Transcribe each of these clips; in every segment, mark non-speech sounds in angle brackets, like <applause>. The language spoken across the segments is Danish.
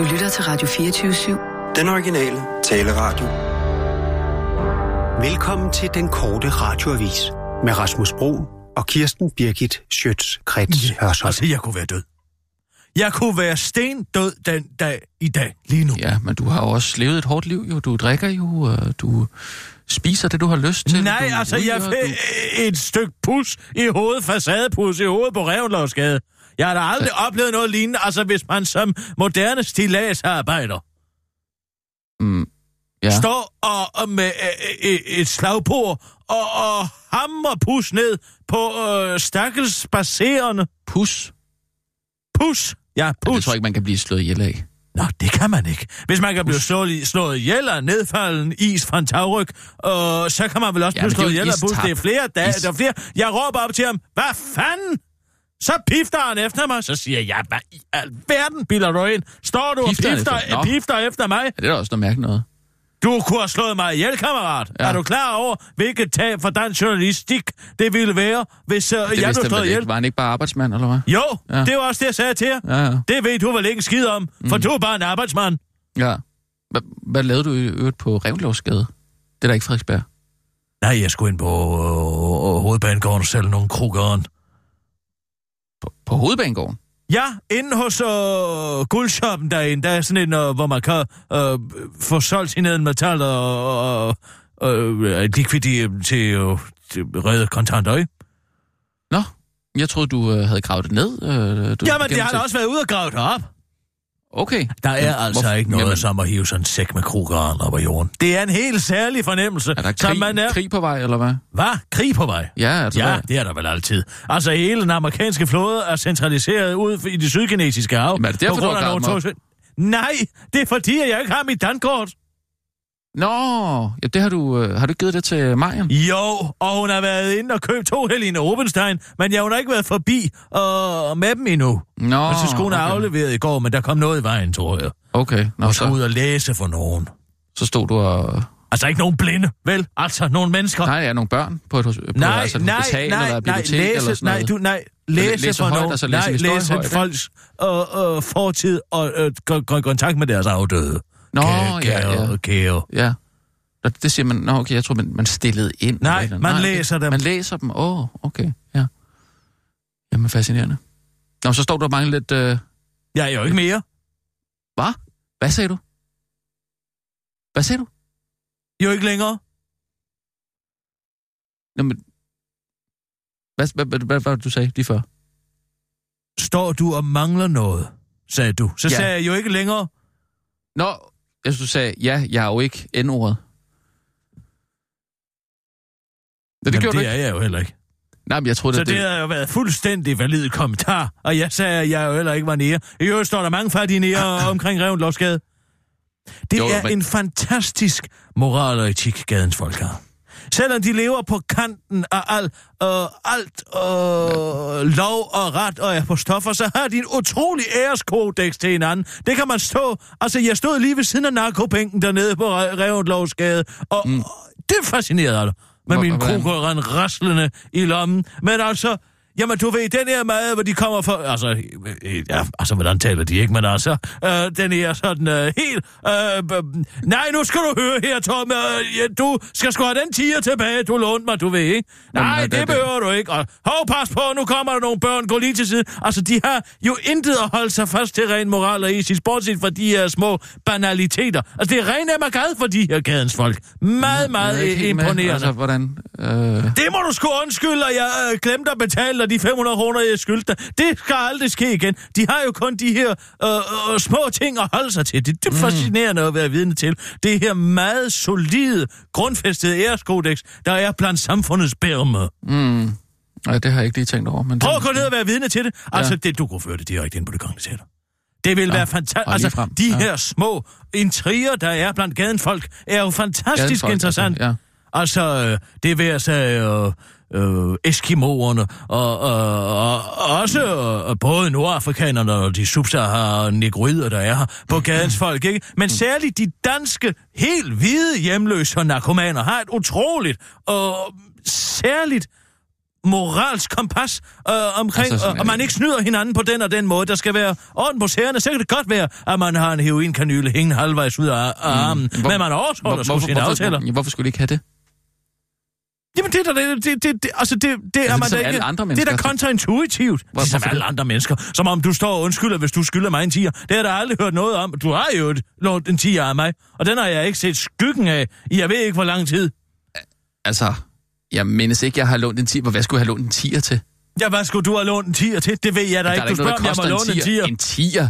Du lytter til Radio 24-7. Den originale taleradio. Velkommen til den korte radioavis med Rasmus Bro og Kirsten Birgit Schøtz-Krets Hørsholm. Altså, jeg kunne være død. Jeg kunne være sten død den dag i dag, lige nu. Ja, men du har også levet et hårdt liv, jo. Du drikker jo, og du spiser det, du har lyst til. Nej, du altså, jeg ryger, fik et stykke pus i hovedet, facadepus i hovedet på Revnlovsgade. Jeg har da aldrig oplevet noget lignende, altså hvis man som moderne stilladsarbejder Mm, ja. ja. står og, og med øh, øh, et slagbord og, og hammer pus ned på øh, stakkels baserende Pus. pus. Ja, Ja, pus. det tror jeg ikke, man kan blive slået ihjel af. Nå, det kan man ikke. Hvis man kan blive slået, slået ihjel af nedfalden is fra en tagryg, øh, så kan man vel også Ja, blive slået ihjel af bus. Det er flere dage, der er flere. Jeg råber op til ham, hvad fanden? Så pifter han efter mig, så siger jeg, hvad i alverden bilder du ind? Står du Pifter og pifter, efter- pifter efter mig? Ja, det er da også noget mærkeligt noget. Du kunne have slået mig ihjel, kammerat. Ja. Er du klar over, hvilket tab for dansk journalistik det ville være, hvis uh, jeg Det blev vidste han slået ihjel? Var han ikke bare arbejdsmand, eller hvad? Jo, ja. Det var også det, jeg sagde til jer. Ja, ja. Det ved du vel ikke skid om, for Mm. du er bare en arbejdsmand. ja. Hvad, hvad lavede du i øvrigt på Revlovsgade? Det er da ikke Frederiksberg. Nej, jeg skulle ind på øh, hovedbanegården og sælge nogle krugeren. På, på Hovedbanegården? Ja, inde hos øh, guldshoppen derinde, der er sådan en, øh, hvor man kan øh, få solgt sin metal og, og øh, likvid i- til, øh, til redde kontanter, ikke? Nå, jeg troede, du øh, havde gravet det ned. Øh, du Jamen, det har da også været ude og grave det op. Okay. Der er Men altså hvorfor- ikke noget Jamen, som at hive sådan en sæk med krugeren op af jorden. Det er en helt særlig fornemmelse, Er der som krig, man er... krig på vej, eller hvad? Hvad? Krig på vej? Ja, altså, Ja, hvad? det er der vel altid. Altså, hele den amerikanske flåde er centraliseret ud i det sydkinesiske hav. Jamen, er det derfor, på grund af nogle to... Nej, det er fordi, at jeg ikke har mit dankort. Nå, ja, det har du, øh, har du givet det til Marian? Jo, og hun har været inde og købt to Helene Rubenstein, men jeg har ikke været forbi og med dem endnu. Nå, Og så skulle hun have okay. afleveret i går, men der kom noget i vejen, tror jeg. Okay, Nå, Og så ud og læse for nogen. så stod du og... Altså ikke nogen blinde, vel? Altså nogle mennesker. Nej, er nogle børn på et, hos- på nej, altså et nej, hospital nej, eller et nej, bibliotek læse, eller sådan nej, noget? du, nej, læse, læse for højt, nogen, altså læse nej, historie læse højt, ikke? folks øh, øh, fortid og øh, gå, gå i kontakt med deres afdøde. Nå, Kære, kære, ja. kære. Ja. Det siger man, nå okay, jeg tror, man, man stillede ind. Nej, eller- man okay. læser dem. Man læser dem, åh, oh, okay, ja. Jamen, fascinerende. Nå, så står der mange lidt... Øh... Jeg er jo ikke mere. Hvad? Hvad sagde du? Hvad sagde du? Jo ikke længere. Nå, men... Hvad, hvad, hvad, hvad, hvad, du sagde lige før? Står du og mangler noget, sagde du. Så Ja. sagde jeg jo ikke længere. Nå, jeg synes, du sagde, ja, jeg er jo ikke N-ordet. Ja, det gjorde det du er ikke. jeg jo heller ikke. Nej, men jeg troede, Så at det har jo været fuldstændig valid kommentar. Og jeg sagde, at jeg jo heller ikke var nære. I øvrigt står der mange fattige nære <laughs> omkring Revendlovsgade. Det Jo, er men- en fantastisk moral og etik, gadens folk har. Selvom de lever på kanten af al, øh, alt øh, lov og ret og er på stoffer, så har de en utrolig æreskodex til hinanden. Det kan man stå... Altså, jeg stod lige ved siden af narkobænken dernede på Re- Revendlovsgade, og, mm. det fascinerede dig med min kokoran raslende i lommen. Men altså, jamen du ved, den her mad, hvor de kommer fra... Altså, øh, ja, altså, hvordan taler de ikke? Men altså, øh, den er sådan øh, helt... Øh, b- nej, nu skal du høre her, Tom. Øh, ja, du skal sgu have den tiger tilbage, du lånte mig, du ved, ikke? Nej, Jamen, det, det- det behøver du ikke. Og hov, pas på, nu kommer der nogle børn, gå lige til siden. Altså, de har jo intet at holde sig fast til ren moral og etisk, bortset fra de her små banaliteter. Altså, det er ren emmergad for de her gadens folk. Meget, meget er med. imponerende. Altså, hvordan... Øh... Det må du sgu undskylde, at jeg øh, glemte at betale dig de 500 kroner, jeg skyldte dig. Det skal aldrig ske igen. De har jo kun de her øh, øh, små ting at holde sig til. Det er dybt mm. fascinerende at være vidne til. Det her meget solide, grundfæstede æreskodex, der er blandt samfundets bærme. Mm. Nej, det har jeg ikke lige tænkt over. Men Prøv at gå ned og være vidne til det. Altså, det, du kunne føre det direkte ind på det kongelige teater. Det vil Ja, være fantastisk. Altså, frem. de Ja. her små intriger, der er blandt gadens folk, er jo fantastisk Gadenfolk, interessant. Altså, ja. Altså, øh, det vil jeg sige, øh, øh, Eskimoerne, og, og, og også øh, både nordafrikanerne og de subsahara negroider, der er her på gadens folk, ikke? Men særligt de danske, helt hvide hjemløse og narkomaner har et utroligt og særligt moralsk kompas øh, omkring, Altså, øh, og man ikke snyder hinanden på den og den måde. Der skal være orden på sagerne. Så kan det godt være, at man har en heroinkanyle hængende halvvejs ud af, af armen. Mm. Hvor- Men man overholder Hvor, hvorfor, sine aftaler. hvorfor, hvorfor skulle de ikke have det? Jamen, det er da, det, det, det, altså, det, det er Altså, man da ikke. andre det er da kontraintuitivt. Hvor- Ligesom alle andre mennesker. Som om du står og undskylder, hvis du skylder mig en tiger. Det har jeg da aldrig hørt noget om. Du har jo et- lånt en tiger af mig. Og den har jeg ikke set skyggen af i jeg ved ikke hvor lang tid. Altså, jeg mindes ikke, jeg har lånt en 10. Hvad skulle jeg have lånt en 10'er til? Ja, hvad skulle du have lånt en tiger til? Det ved jeg da Der ikke. er Du spørger, om jeg må låne en tiger. En 10'er?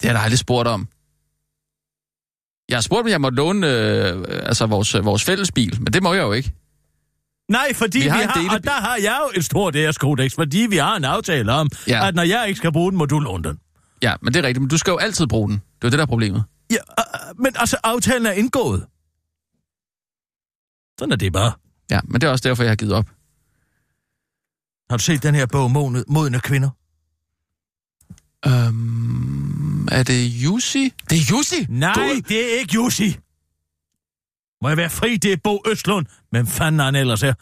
Det har jeg da aldrig spurgt om. Jeg har spurgt, om jeg måtte låne øh, altså vores, øh, vores fælles bil, men det må jeg jo ikke. Nej, fordi Vi vi har vi dele- og der har jeg jo et stort æreskodex, fordi vi har en aftale om, Ja. at når jeg ikke skal bruge den, må du låne den. Ja, men det er rigtigt, men du skal jo altid bruge den. Det er det, der er problemet. Ja, øh, øh, men altså, aftalen er indgået. Sådan er det bare. Ja, men det er også derfor, jeg har givet op. Har du set den her bog, Modne Kvinder? Øhm, er det Jussi? Det er Jussi! Nej, Du- det er ikke Jussi. Må jeg være fri, det er Bo Østlund. Men fanden er han ellers er.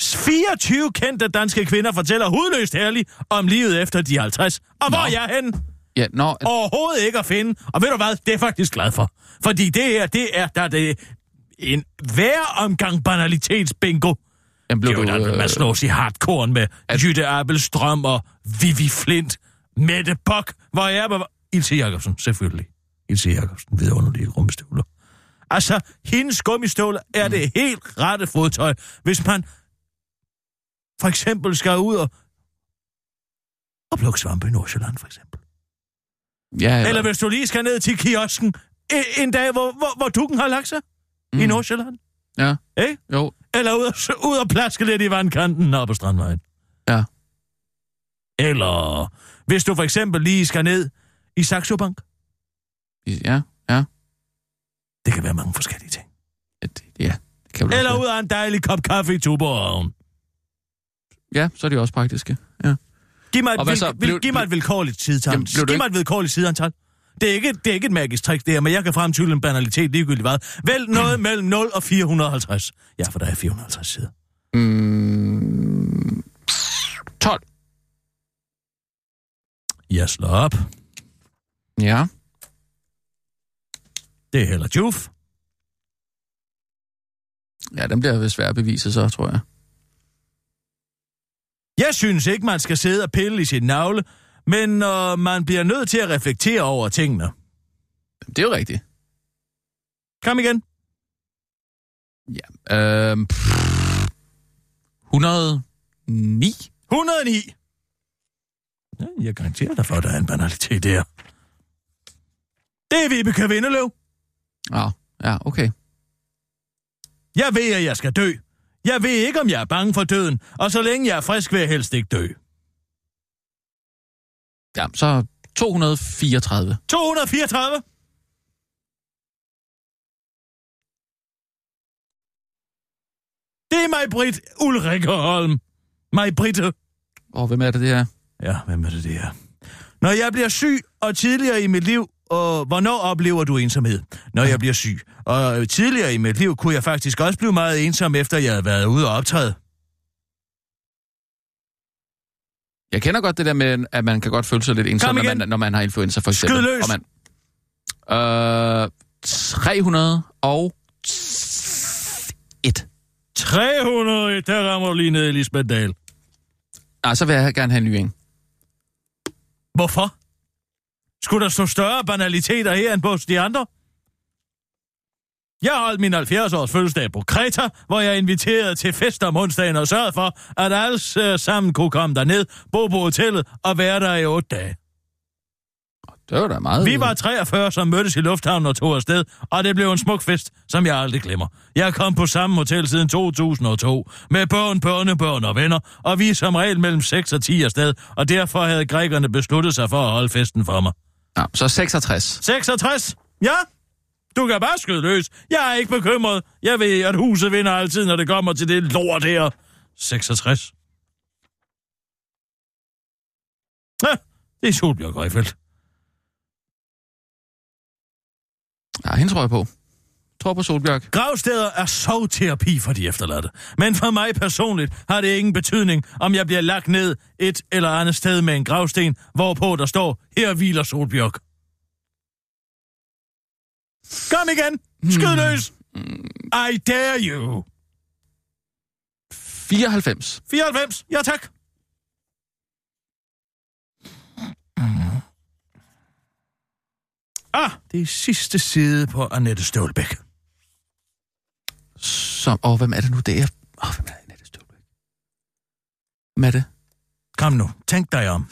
24 kendte danske kvinder fortæller hudløst herligt om livet efter de 50. Og hvor Nå. er jeg henne? Ja, nå, Overhovedet ikke at finde. Og ved du hvad, det er jeg faktisk glad for. Fordi det her, det er der det en hver omgang banalitetsbingo. jamen, Det blev er jo du... der, Øh, man slås i hardcore med at- Jytte Abelstrøm og Vivi Flint, Mette Bok, hvor jeg var... Ilse Jacobsen, selvfølgelig. Ilse Jacobsen, vidunderlige rummestøvler. Altså, hendes gummistøvler er det helt rette fodtøj, hvis man for eksempel skal ud og, og plukke svampe i Nordsjælland, for eksempel. ja, eller, Eller hvis du lige skal ned til kiosken en, en dag, hvor, hvor, hvor dukken har lagt sig mm. i Nordsjælland. Ja, Ikke? jo. Eller ud og, ud og plaske lidt i vandkanten op på Strandvejen. Ja. Eller hvis du for eksempel lige skal ned i Saxo Bank. Ja, ja. Det kan være mange forskellige ting. Ja, det, kan Eller ud af en dejlig kop kaffe i Tuborgen. Ja, så er de også praktiske. Ja. Giv mig et, vil, så? vil, Blev- giv mig et vilkårligt sidetal. Giv ikke- mig et vilkårligt sideantal. Det er, ikke, det er ikke et magisk trick, det her, men jeg kan fremtylle en banalitet ligegyldigt hvad. Vælg noget <clears throat> mellem 0 og 450. Ja, for der er 450 sider. Mm, 12. Jeg slår op. Ja. Det er heller Juf. Ja, den bliver vist svær at bevise så, tror jeg. Jeg synes ikke, man skal sidde og pille i sin navle, men øh, man bliver nødt til at reflektere over tingene. Det er jo rigtigt. Kom igen. Ja. Pff, 109. 109. Ja, jeg garanterer dig for, at der er en banalitet der. Det er Vibeke Vindeløv. Ja, ja, okay. Jeg ved, at jeg skal dø. Jeg ved ikke, om jeg er bange for døden, og så længe jeg er frisk, vil jeg helst ikke dø. Ja, så 234. 234. Det er mig, Britt Ulrike Holm. Mig, Britte. Og hvem er det, det her? Ja, hvem er det, det her? Når jeg bliver syg, og tidligere i mit liv, og hvornår oplever du ensomhed? Når jeg bliver syg. Og tidligere i mit liv kunne jeg faktisk også blive meget ensom, efter jeg havde været ude og optræde. Jeg kender godt det der med, at man kan godt føle sig lidt ensom, når man, når man har influenza, for eksempel. Skyd løs. Og man, øh, 300 og 1. 300, der rammer du lige ned i Lisbeth Dahl. Nej, så vil jeg gerne have en ny en. Hvorfor? Skulle der stå større banaliteter her end på de andre? Jeg holdt min 70-års fødselsdag på Kreta, hvor jeg inviterede til fest om onsdagen og sørgede for, at alle øh, sammen kunne komme derned, bo på hotellet og være der i otte dage. Det var da meget... Vi var 43, som mødtes i lufthavnen og tog afsted, og det blev en smuk fest, som jeg aldrig glemmer. Jeg kom på samme hotel siden 2002, med børn, børnebørn og venner, og vi er som regel mellem 6 og 10 afsted, og derfor havde grækerne besluttet sig for at holde festen for mig. Ja, så 66. 66? Ja? Du kan bare skyde løs. Jeg er ikke bekymret. Jeg ved, at huset vinder altid, når det kommer til det lort her. 66. Ja, det er Solbjørg Reifeldt. Ja, hende tror jeg på. Tror på Solbjørk. Gravsteder er sovterapi for de efterladte. Men for mig personligt har det ingen betydning, om jeg bliver lagt ned et eller andet sted med en gravsten, hvorpå der står, her hviler Solbjørk. Kom igen! Skyd løs! I dare you! 94. 94, ja tak. Ah, det er sidste side på Annette Stålbæk. Som, åh, hvem er det nu, det er? Åh, hvem er det? Annette Stålbæk? Hvem er det? Kom nu, tænk dig om.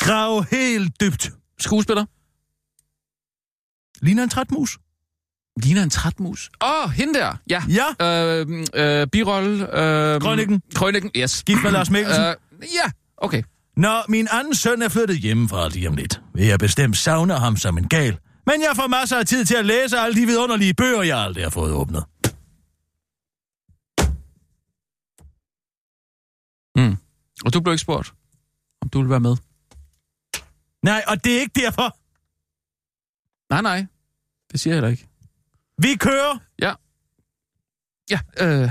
Grav helt dybt. Skuespiller? Ligner en trætmus. Ligner en trætmus. Åh, oh, hende der. Ja. Ja, Øh, øh, birolle. Øh, Krøniken. Krøniken, yes. gift med Lars Mikkelsen. Øh, ja, okay. Når min anden søn er flyttet hjemmefra lige om lidt, vil jeg bestemt savne ham som en gal. Men jeg får masser af tid til at læse alle de vidunderlige bøger, jeg aldrig har fået åbnet. Mm. Og du blev ikke spurgt, om du ville være med? Nej, og det er ikke derfor. Nej, nej. Det siger jeg heller ikke. Vi kører. Ja. Ja, øh...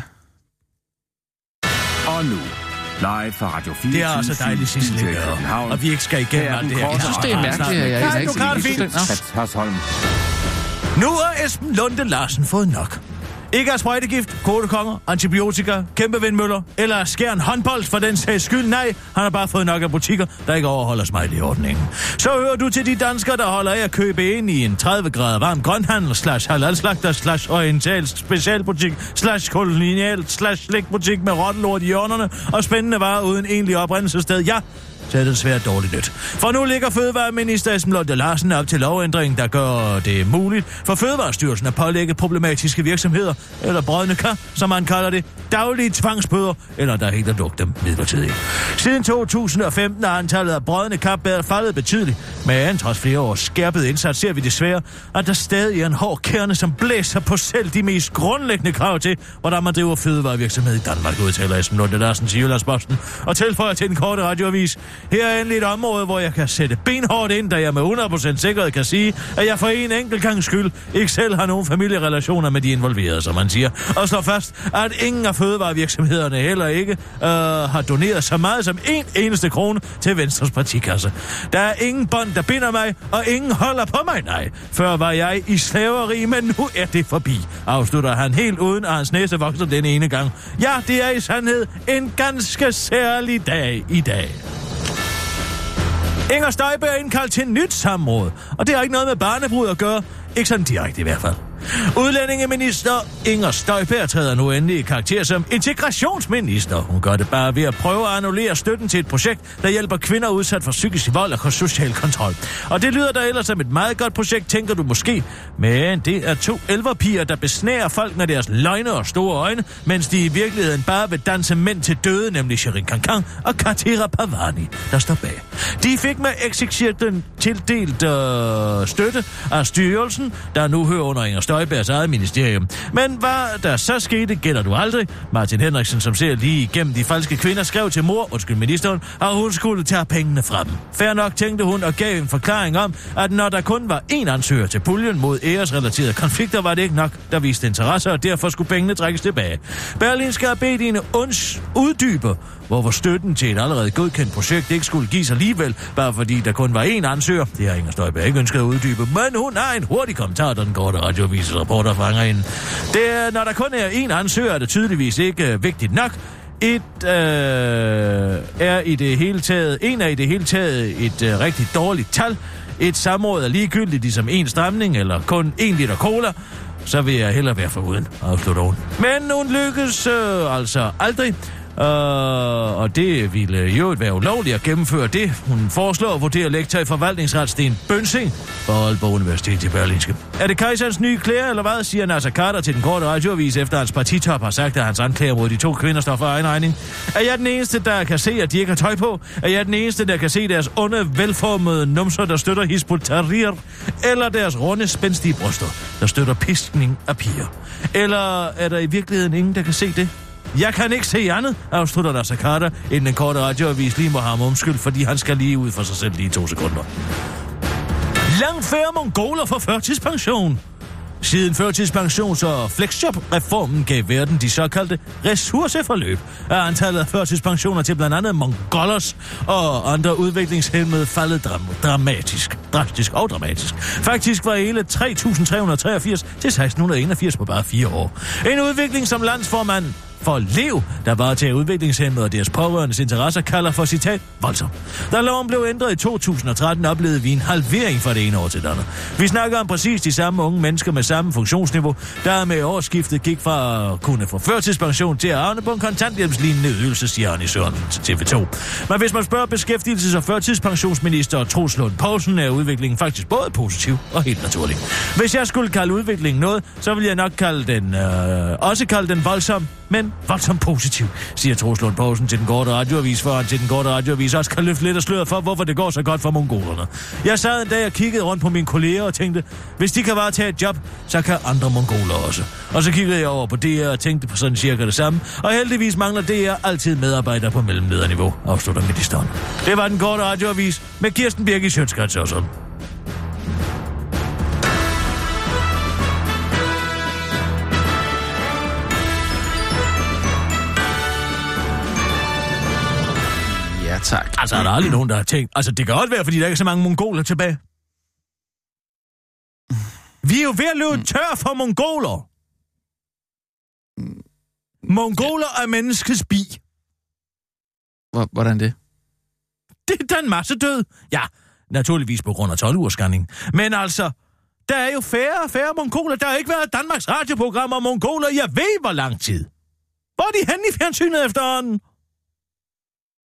Og nu, live fra Radio 4. Det er også dejligt, Sissel ikke gør. Og vi ikke skal igennem alt det her. Jeg synes, det er mærkeligt, at jeg Nej, ikke du klarer det fint. Nå. Hasholm. Nu har Esben Lunde Larsen fået nok. Ikke af sprøjtegift, kodekonger, antibiotika, kæmpe vindmøller eller skær en håndbold for den sags skyld. Nej, han har bare fået nok af butikker, der ikke overholder smiley-ordningen. Så hører du til de danskere, der holder af at købe ind i en 30 grader varm grønhandel, slash halalslagter, slash oriental specialbutik, slash kolonial, slash slikbutik med rottelort i hjørnerne og spændende varer uden egentlig oprindelsessted. Ja, så er det svært dårligt nyt. For nu ligger Fødevareminister Esben Lunde Larsen op til lovændring, der gør det muligt for Fødevarestyrelsen at pålægge problematiske virksomheder, eller brødne kar, som man kalder det, daglige tvangsbøder, eller der helt at lukke dem midlertidigt. Siden 2015 er antallet af brødne kar været faldet betydeligt, men trods flere års skærpet indsats ser vi desværre, at der stadig er en hård kerne, som blæser på selv de mest grundlæggende krav til, hvordan man driver fødevarevirksomhed i Danmark, udtaler Esben Lunde Larsen til Jyllandsposten, og tilføjer til den korte radioavis. Her er endelig et område, hvor jeg kan sætte benhårdt ind, da jeg med 100% sikkerhed kan sige, at jeg for en enkelt gang skyld ikke selv har nogen familierelationer med de involverede, som man siger, og slår fast, at ingen af fødevarevirksomhederne heller ikke øh, har doneret så meget som en eneste krone til Venstres partikasse. Der er ingen bånd, der binder mig, og ingen holder på mig, nej. Før var jeg i slaveri, men nu er det forbi, afslutter han helt uden, at hans næse vokser den ene gang. Ja, det er i sandhed en ganske særlig dag i dag. Inger Støjberg er indkaldt til nyt samråd, og det har ikke noget med barnebrud at gøre. Ikke sådan direkte i hvert fald. Udlændingeminister Inger Støjberg træder nu endelig i karakter som integrationsminister. Hun gør det bare ved at prøve at annullere støtten til et projekt, der hjælper kvinder udsat for psykisk vold og social kontrol. Og det lyder da ellers som et meget godt projekt, tænker du måske. Men det er to elverpiger, der besnærer folk med deres løgne og store øjne, mens de i virkeligheden bare vil danse mænd til døde, nemlig Sherin Kankan og Katira Pavani, der står bag. De fik med exit tildelt øh, støtte af styrelsen, der nu hører under Inger Støjbergs eget ministerium. Men hvad der så skete, gælder du aldrig. Martin Henriksen, som ser lige igennem de falske kvinder, skrev til mor, undskyld ministeren, at hun skulle tage pengene fra dem. Fær nok tænkte hun og gav en forklaring om, at når der kun var én ansøger til puljen mod æresrelaterede konflikter, var det ikke nok, der viste interesse, og derfor skulle pengene trækkes tilbage. Berlin skal have bedt hende uns uddybe, hvorfor støtten til et allerede godkendt projekt ikke skulle gives alligevel, bare fordi der kun var én ansøger. Det har Inger Støjberg ikke ønsket at uddybe, men hun har en hurtig kommentar, den korte radiovises reporter fanger hende. Det er, når der kun er én ansøger, er det tydeligvis ikke øh, vigtigt nok. Et øh, er i det hele taget, en er i det hele taget et øh, rigtig dårligt tal. Et samråd er ligegyldigt, ligesom en stramning eller kun en liter cola så vil jeg hellere være foruden, afslutter hun. Men hun lykkes øh, altså aldrig, Uh, og det ville jo være ulovligt at gennemføre det. Hun foreslår at vurdere lektor i forvaltningsret Sten Bønsing fra Aalborg Universitet i Berlinske. Er det kejserens nye klæder, eller hvad, siger Nasser Carter til den korte radioavis, efter hans partitop har sagt, at hans anklager mod de to kvinder står for egen regning? Er jeg den eneste, der kan se, at de ikke har tøj på? Er jeg den eneste, der kan se deres onde, velformede numser, der støtter Hizbut Tahrir? Eller deres runde, spændstige bryster, der støtter piskning af piger? Eller er der i virkeligheden ingen, der kan se det? Jeg kan ikke se andet, afslutter Nasser Carter, inden den korte radioavis lige må have ham omskyld, fordi han skal lige ud for sig selv lige to sekunder. Langt færre mongoler for førtidspension. Siden førtidspensions- og flexjob-reformen gav verden de såkaldte ressourceforløb, er antallet af førtidspensioner til blandt andet mongolos og andre udviklingshemmede faldet dram- dramatisk. Drastisk og dramatisk. Faktisk var hele 3.383 til 1.681 på bare fire år. En udvikling, som landsformand for Lev, der var til udviklingshemmede og deres pårørendes interesser, kalder for citat voldsom. Da loven blev ændret i 2013, oplevede vi en halvering fra det ene år til det andet. Vi snakker om præcis de samme unge mennesker med samme funktionsniveau, der med årsskiftet gik fra at kunne få førtidspension til at havne på en kontanthjælpslignende ydelse, siger Arne i Søren til TV2. Men hvis man spørger beskæftigelses- og førtidspensionsminister Troels Lund Poulsen, er udviklingen faktisk både positiv og helt naturlig. Hvis jeg skulle kalde udviklingen noget, så ville jeg nok kalde den, øh, også kalde den voldsom, men voldsomt positiv, siger Troels Lund Poulsen til den korte radioavis, for han til den korte radioavis også kan løfte lidt af sløret for, hvorfor det går så godt for mongolerne. Jeg sad en dag og kiggede rundt på mine kolleger og tænkte, hvis de kan bare tage et job, så kan andre mongoler også. Og så kiggede jeg over på DR og tænkte på sådan cirka det samme, og heldigvis mangler DR altid medarbejdere på mellemlederniveau, afslutter ministeren. Det var den korte radioavis med Kirsten Birgit Sjøtskrets og sådan. Ja, tak. Altså, er der aldrig nogen, der har tænkt... Altså, det kan godt være, fordi der ikke er så mange mongoler tilbage. Vi er jo ved at løbe tør for mongoler. Mongoler er menneskets bi. Hvor- Hvordan det? Det er en masse død. Ja, naturligvis på grund af 12 ugers scanning. Men altså, der er jo færre og færre mongoler. Der har ikke været Danmarks radioprogram om mongoler i jeg ved hvor lang tid. Hvor er de henne i fjernsynet efterhånden?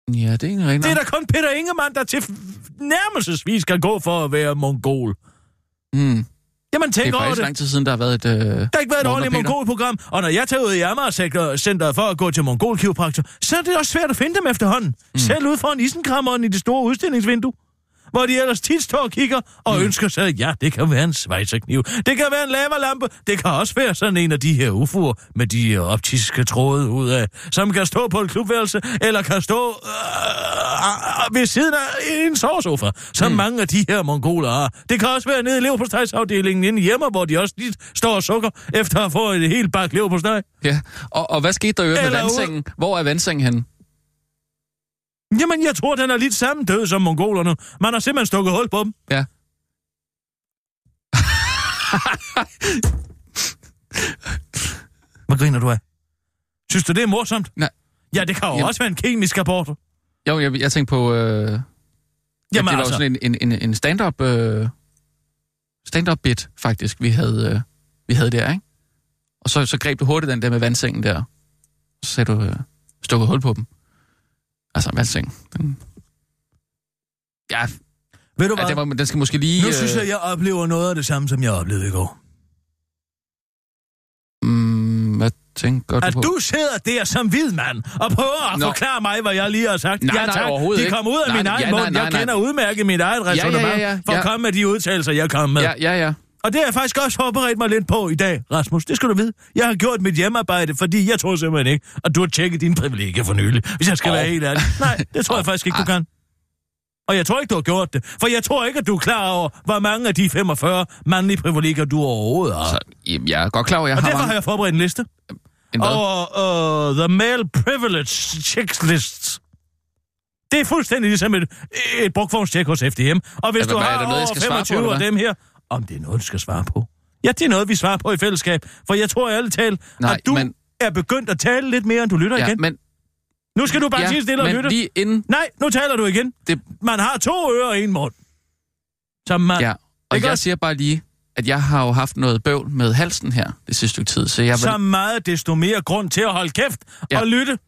Ja, det er ikke rigtigt. Det er da kun Peter Ingemann, der til nærmelsesvis skal gå for at være mongol. Mm. Jamen, Det tænk er over det. lang tid siden, der har været et... Øh... Der har ikke været et ordentligt mongolprogram, og når jeg tager ud i Amager-centret for at gå til mongolkiropraktor, så er det også svært at finde dem efterhånden. Mm. Selv ud foran isenkrammeren i det store udstillingsvindue. Hvor de ellers tit står og kigger og mm. ønsker sig, ja, det kan være en svejserkniv, det kan være en lavalampe, det kan også være sådan en af de her UFO'er med de optiske tråde ud af, som kan stå på et klubværelse, eller kan stå øh, ved siden af en sovesofa, som mm. mange af de her mongoler har. Det kan også være nede i leverpostejsafdelingen inde hjemme, hvor de også lige står og sukker efter at få et helt bakke leverpostej. Ja, og, og hvad skete der øvrigt med vandsengen? Hvor er vandsengen henne? Jamen, jeg tror, den er lidt samme død som mongolerne. Man har simpelthen stukket hul på dem. Ja. Hvad griner du af? Synes du, det er morsomt? Nej. Ja, det kan jo Jamen- også være en kemisk abort. Jo, jeg, jeg tænkte på... Øh... Jamen, Jamen det var altså- sådan en, en, en, en stand-up... Øh... Stand-up bit, faktisk, vi havde, øh... vi havde der, ikke? Og så, så greb du hurtigt den der med vandsengen der. Så sagde du, øh... stukket hul på dem. Altså, vandseng. Den... Ja, Ved du ja hvad? det var, den skal måske lige... Nu synes jeg, jeg oplever noget af det samme, som jeg oplevede i går. Mm, hvad tænker du At på? du sidder der som hvid mand og prøver at Nå. forklare mig, hvad jeg lige har sagt. Nej, ja, nej, overhovedet De kom ud af Nej, min nej, egen ja, mund. nej, Jeg nej. kender udmærket mit eget ja, resonemang ja, ja. for at Ja. komme med de udtalelser, jeg kom med. Ja, ja, ja. Og det har jeg faktisk også forberedt mig lidt på i dag, Rasmus. Det skal du vide. Jeg har gjort mit hjemmearbejde, fordi jeg tror simpelthen ikke, at du har tjekket dine privilegier for nylig. Hvis jeg skal Åh. være helt ærlig. Nej, det tror jeg Åh, faktisk ikke, du kan. Og jeg tror ikke, du har gjort det. For jeg tror ikke, at du er klar over, hvor mange af de 45 mandlige privilegier, du overhovedet har. Så, jamen, jeg er godt klar over, jeg Og har derfor mange... har jeg forberedt en liste En hvad? over uh, The Male Privilege Checklist. Det er fuldstændig ligesom et, et brugtvognsjek hos FDM. Og hvis Ja, du hvad- har noget, jeg over på, 25 eller af hvad? dem her, om det er noget, du skal svare på. Ja, det er noget, vi svarer på i fællesskab. For jeg tror ærligt talt, Nej, at du men- er begyndt at tale lidt mere, end du lytter Ja, igen. men, Nu skal du bare ja, sige stille og men lytte. lige inden... Nej, nu taler du igen. Det, Man har to ører og en mund. Som man... ja, og jeg også? siger bare lige, at jeg har jo haft noget bøvl med halsen her det sidste stykke tid, så jeg så vil... meget desto mere grund til at holde kæft Ja. og lytte.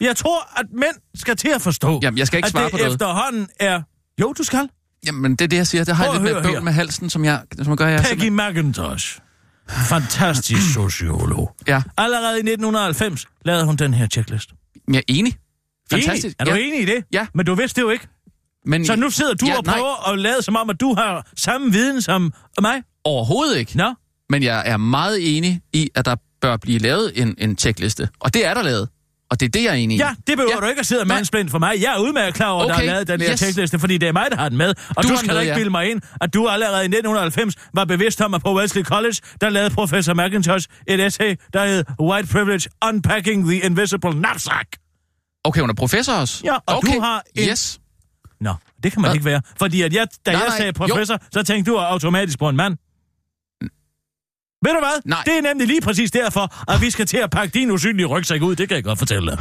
Jeg tror, at mænd skal til at forstå, Jamen, jeg skal ikke at svare det på noget. efterhånden er... Jo, du skal. Jamen, det er det, jeg siger. Det har Prøv jeg lidt med med halsen, som jeg, som gør, jeg Peggy McIntosh. Fantastisk <clears throat> sociolog. Ja, Allerede i 1990 lavede hun den her checklist. jeg er enig. Fantastisk. Enig? Er du ja. enig i det? Ja. Men du vidste det jo ikke. Men Så nu sidder du ja, og nej, prøver at lade som om, at du har samme viden som mig. overhovedet ikke. Nå? Men jeg er meget enig i, at der bør blive lavet en, en checkliste. Og det er der lavet. Og det er det, jeg er enig i. Ja, det behøver Ja. du ikke at sidde og Nej. mansplinde for mig. Jeg er udmærket klar over, okay. der har lavet den her yes. tekstliste, fordi det er mig, der har den med. Og Du du, skal med, ikke ja. bilde mig ind, at du allerede i 1990 var bevidst om, at på Wesley College, der lavede professor McIntosh et essay, der hed White Privilege Unpacking the Invisible Knapsack. Okay, hun er professor også? Ja, og okay. du har en- Yes. Nå, det kan man Hvad? ikke være. Fordi at jeg, da Nej, jeg nej, sagde professor, så tænkte du automatisk på en mand. Ved du hvad? Nej. Det er nemlig lige præcis derfor, at vi skal til at pakke din usynlige rygsæk ud. Det kan jeg godt fortælle dig.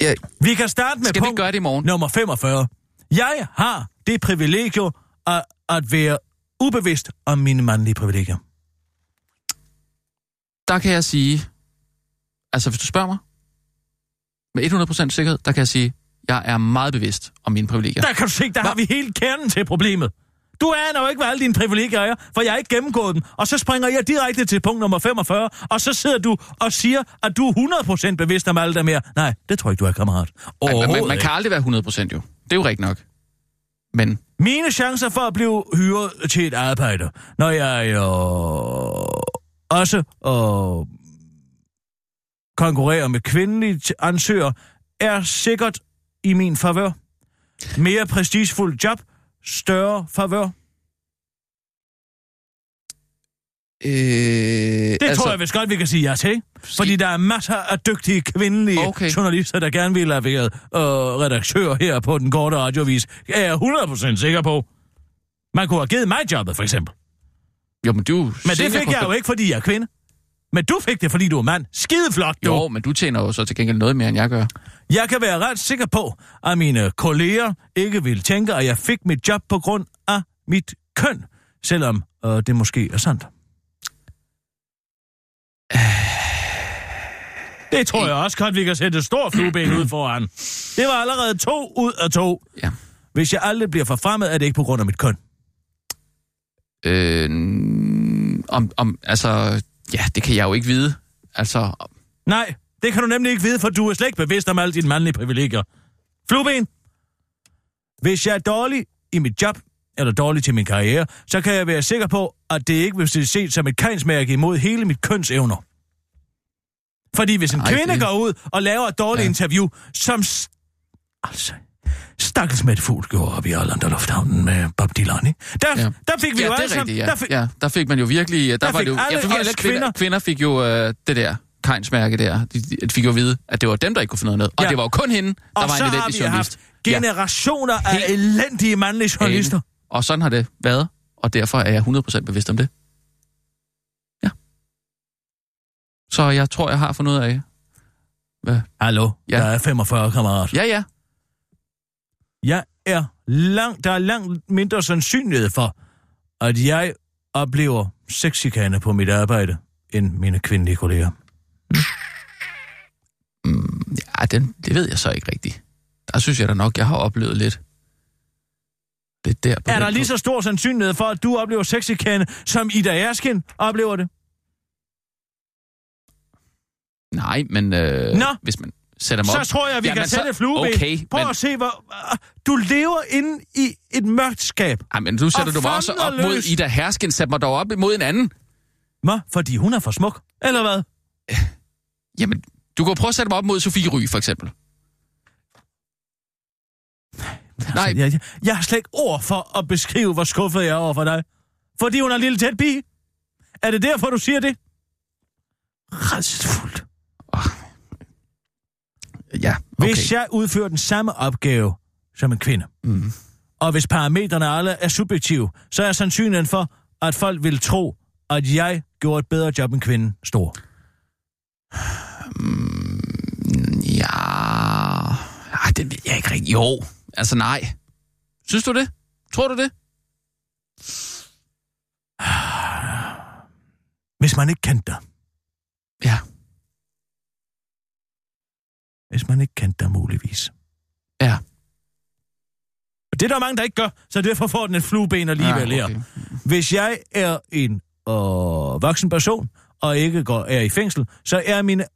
Ja, Vi kan starte med Skal vi punkt ikke gøre det i morgen? nummer 45. Jeg har det privilegium at, at være ubevidst om mine mandlige privilegier. der kan jeg sige... Altså, hvis du spørger mig, med 100% sikkerhed, der kan jeg sige, jeg er meget bevidst om mine privilegier. Der kan du se, der har vi hele kernen til problemet. Du aner jo ikke, hvad alle dine privilegier er, for jeg har ikke gennemgået dem. Og så springer jeg direkte til punkt nummer 45, og så sidder du og siger, at du er 100% bevidst om alt det mere. Nej, det tror jeg ikke, du er, kammerat. Man, man, man kan aldrig være 100% jo. Det er jo rigtigt nok. Men Mine chancer for at blive hyret til et arbejde, når jeg øh, også øh, konkurrerer med kvindelige ansøgere, er sikkert i min favør. Mere prestigefuld job, større favør. Øh, Det altså, tror jeg vist godt, vi kan sige ja til. Fordi der er masser af dygtige kvindelige okay. Journalister, der gerne vil have været øh, redaktør her på den korte radiovis. Er jeg 100% sikker på. Man kunne have givet mig jobbet, for eksempel. Jo, men du... Men det fik jeg jo ikke, fordi jeg er kvinde. Men du fik det, fordi du er mand. Skideflot, du. Jo, men du tjener jo så til gengæld noget mere, end jeg gør. Jeg kan være ret sikker på, at mine kolleger ikke vil tænke, at jeg fik mit job på grund af mit køn. Selvom øh, det måske er sandt. <sighs> Det tror jeg også godt, vi kan sætte et stort flueben ud foran. Det var allerede to ud af to. Ja. Hvis jeg aldrig bliver forfremmet, er det ikke på grund af mit køn. Øh, om, om, altså, ja, det kan jeg jo ikke vide. Altså, Nej, det kan du nemlig ikke vide, for du er slet ikke bevidst om alle dine mandlige privilegier. Flueben! Hvis jeg er dårlig i mit job, eller dårlig til min karriere, så kan jeg være sikker på, at det ikke vil blive set som et kejnsmærke imod hele mit kønsevner. Fordi hvis en Ej, kvinde det- går ud og laver et dårligt ja. Interview, som... Altså, stakkels Mette Fugl gjorde op i Arlanda Lufthavnen med Bob Dylan, ikke? Der, ja. Ja. der fik vi ja, jo alle sammen... ja. Der fik, ja. Der fik man jo virkelig... Der, Der var fik det jo, alle ja, alle kvinder- kvinder, fik jo øh, det der kejnsmærke der. De, de fik jo at vide, at det var dem, der ikke kunne finde noget. Og Ja. det var jo kun hende, der og var så en har elendig vi journalist. haft generationer af Helt elendige mandlige journalister. Og sådan har det været, og derfor er jeg 100% bevidst om det. Ja. Så jeg tror, jeg har fundet ud af... Hvad? Hallo, ja. Ja. der er 45 kammerat. Ja, ja. Jeg er langt, der er langt mindre sandsynlighed for, at jeg oplever sexikane på mit arbejde, end mine kvindelige kolleger. Ja, den, det ved jeg så ikke rigtigt. Der synes jeg da nok, jeg har oplevet lidt. Lidt der på Er der lige så stor sandsynlighed for, at du oplever sexikane, som Ida Erskin oplever det? Nej, men øh, Nå. hvis man sætter mig op... Så tror jeg, vi Jamen, kan så- sætte flueben. Okay, Prøv men- at se, hvor... Du lever inde i et mørkt skab. Ej, men nu sætter Og du mig også op mod. Ida Hersken. Sæt mig dog op imod en anden. Hvad? Fordi hun er for smuk? Eller hvad? Jamen, du kan prøve at sætte mig op mod Sofie Ry, for eksempel. Nej. Altså, jeg, jeg, jeg har slet ikke ord for at beskrive, hvor skuffet jeg er over for dig. Fordi hun er en lille tæt pige. Er det derfor, du siger det? Rædselsfuldt. Ja, okay. Hvis jeg udfører den samme opgave som en kvinde, Mm. og hvis parametrene alle er subjektive, så er sandsynligheden for, at folk vil tro, at jeg gjorde et bedre job end kvinden stor. Ja... Ej, det ved jeg ikke rigtigt. Jo, altså nej. Synes du det? Tror du det? Hvis man ikke kendte dig. Ja. Hvis man ikke kendte dig muligvis. Ja. Og det er der mange, der ikke gør, så derfor får den et flueben alligevel ja, her. Hvis jeg er en øh, voksen person, og ikke går, er i fængsel, så er min øh,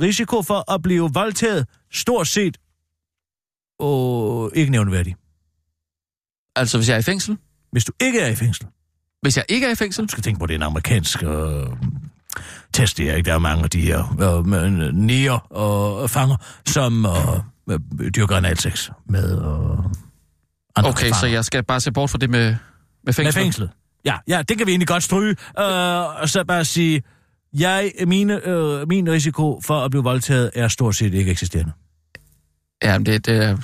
risiko for at blive voldtaget stort set øh, ikke nævnværdig. Altså, hvis jeg er i fængsel? Hvis du ikke er i fængsel, Hvis jeg ikke er i fængsel? du skal tænke på, det er en amerikansk øh, teste her, ikke? Der er mange af de her øh, med- nier og fanger, som øh, øh, dyrker analsex med øh, andre Okay, så fanger. jeg skal bare se bort fra det med, med Med fængsel. fængslet. Ja, ja, det kan vi egentlig godt stryge. Øh, og så bare sige, jeg, mine, øh, min risiko for at blive voldtaget er stort set ikke eksisterende. Ja, men det, det er,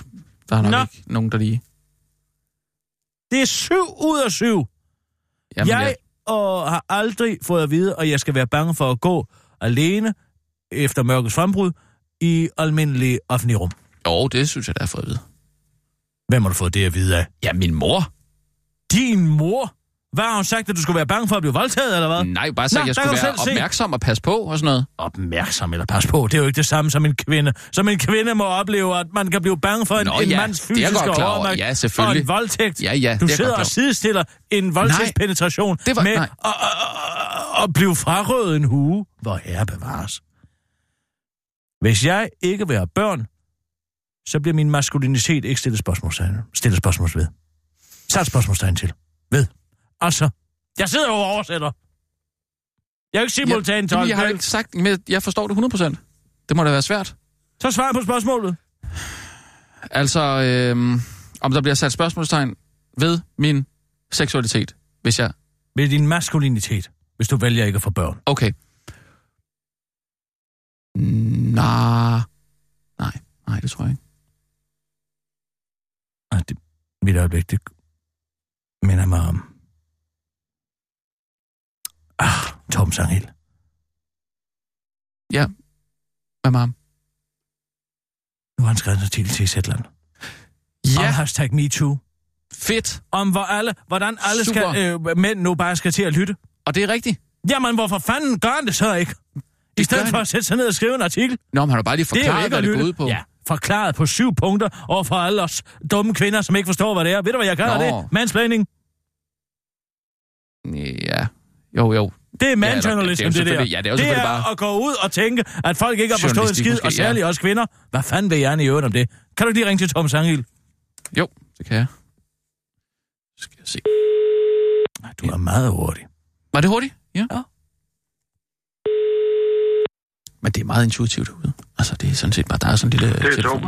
der er nok Nå. ikke nogen, der lige... Det er syv ud af syv. Jamen, jeg og har aldrig fået at vide, at jeg skal være bange for at gå alene efter mørkets frembrud i almindelige offentlige rum. Jo, det synes jeg, der er fået at vide. Hvem har du fået det at vide af? Ja, min mor. Din mor? Hvad har hun sagt, at du skulle være bange for at blive voldtaget, eller hvad? Nej, bare så Nå, jeg skulle være selv se. opmærksom og passe på og sådan noget. Opmærksom eller pas på, det er jo ikke det samme som en kvinde. Som en kvinde må opleve, at man kan blive bange for en, Nå en ja, mands fysiske overmagt Ja. Og en voldtægt. Ja, ja, du er sidder og sidestiller en voldtægtspenetration det var- med nej. at, at, at, at blive frarøvet en hue. Hvor herre bevares. Hvis jeg ikke vil have børn, så bliver min maskulinitet ikke stillet spørgsmålstegn, stillet spørgsmåls ved. Sat spørgsmålstegn til. Ved. Altså, jeg sidder jo og oversætter. Jeg er jo ikke simultan Jamen, jeg har ikke sagt, men jeg forstår det 100%. Det må da være svært. Så svar på spørgsmålet. Altså, øhm, om der bliver sat spørgsmålstegn ved min seksualitet, hvis jeg... Med din maskulinitet, hvis du vælger ikke at få børn. Okay. Nej. Nej, nej, det tror jeg ikke. Ah, det, mit øjeblik, det minder mig om... Ah, Tom Sangel. Hvad med ham? Nu har han skrevet en artikel til Zetland. Om Ja, hashtag MeToo. fedt. Om hvor alle, hvordan alle Super. skal, øh, mænd nu bare skal til at lytte. Og det er rigtigt. Jamen, hvorfor fanden gør han det så ikke? I stedet for at sætte sig ned og skrive en artikel. Nå, men han har bare lige Det er forklaret, hvad det går ud på. Ja, forklaret på syv punkter over for alle os dumme kvinder, som ikke forstår, hvad det er. Ved du, hvad jeg kalder Nå. det? Mansplaining. ja. Jo, jo. Det er eller- manjournalism, det er det, der. ja, det er jo det er bare- at gå ud og tænke, at folk ikke har forstået en skid, måske, og særligt ja. også kvinder. Hvad fanden vil jeg i øvrigt om det? Kan du lige ringe til Tom Sangil? Jo, det kan jeg. Skal jeg se. Nej, Du er meget hurtig. Var det hurtigt? Ja. Ja. Men det er meget intuitivt derude. Altså, det er sådan set bare, der er sådan en lille er telefon.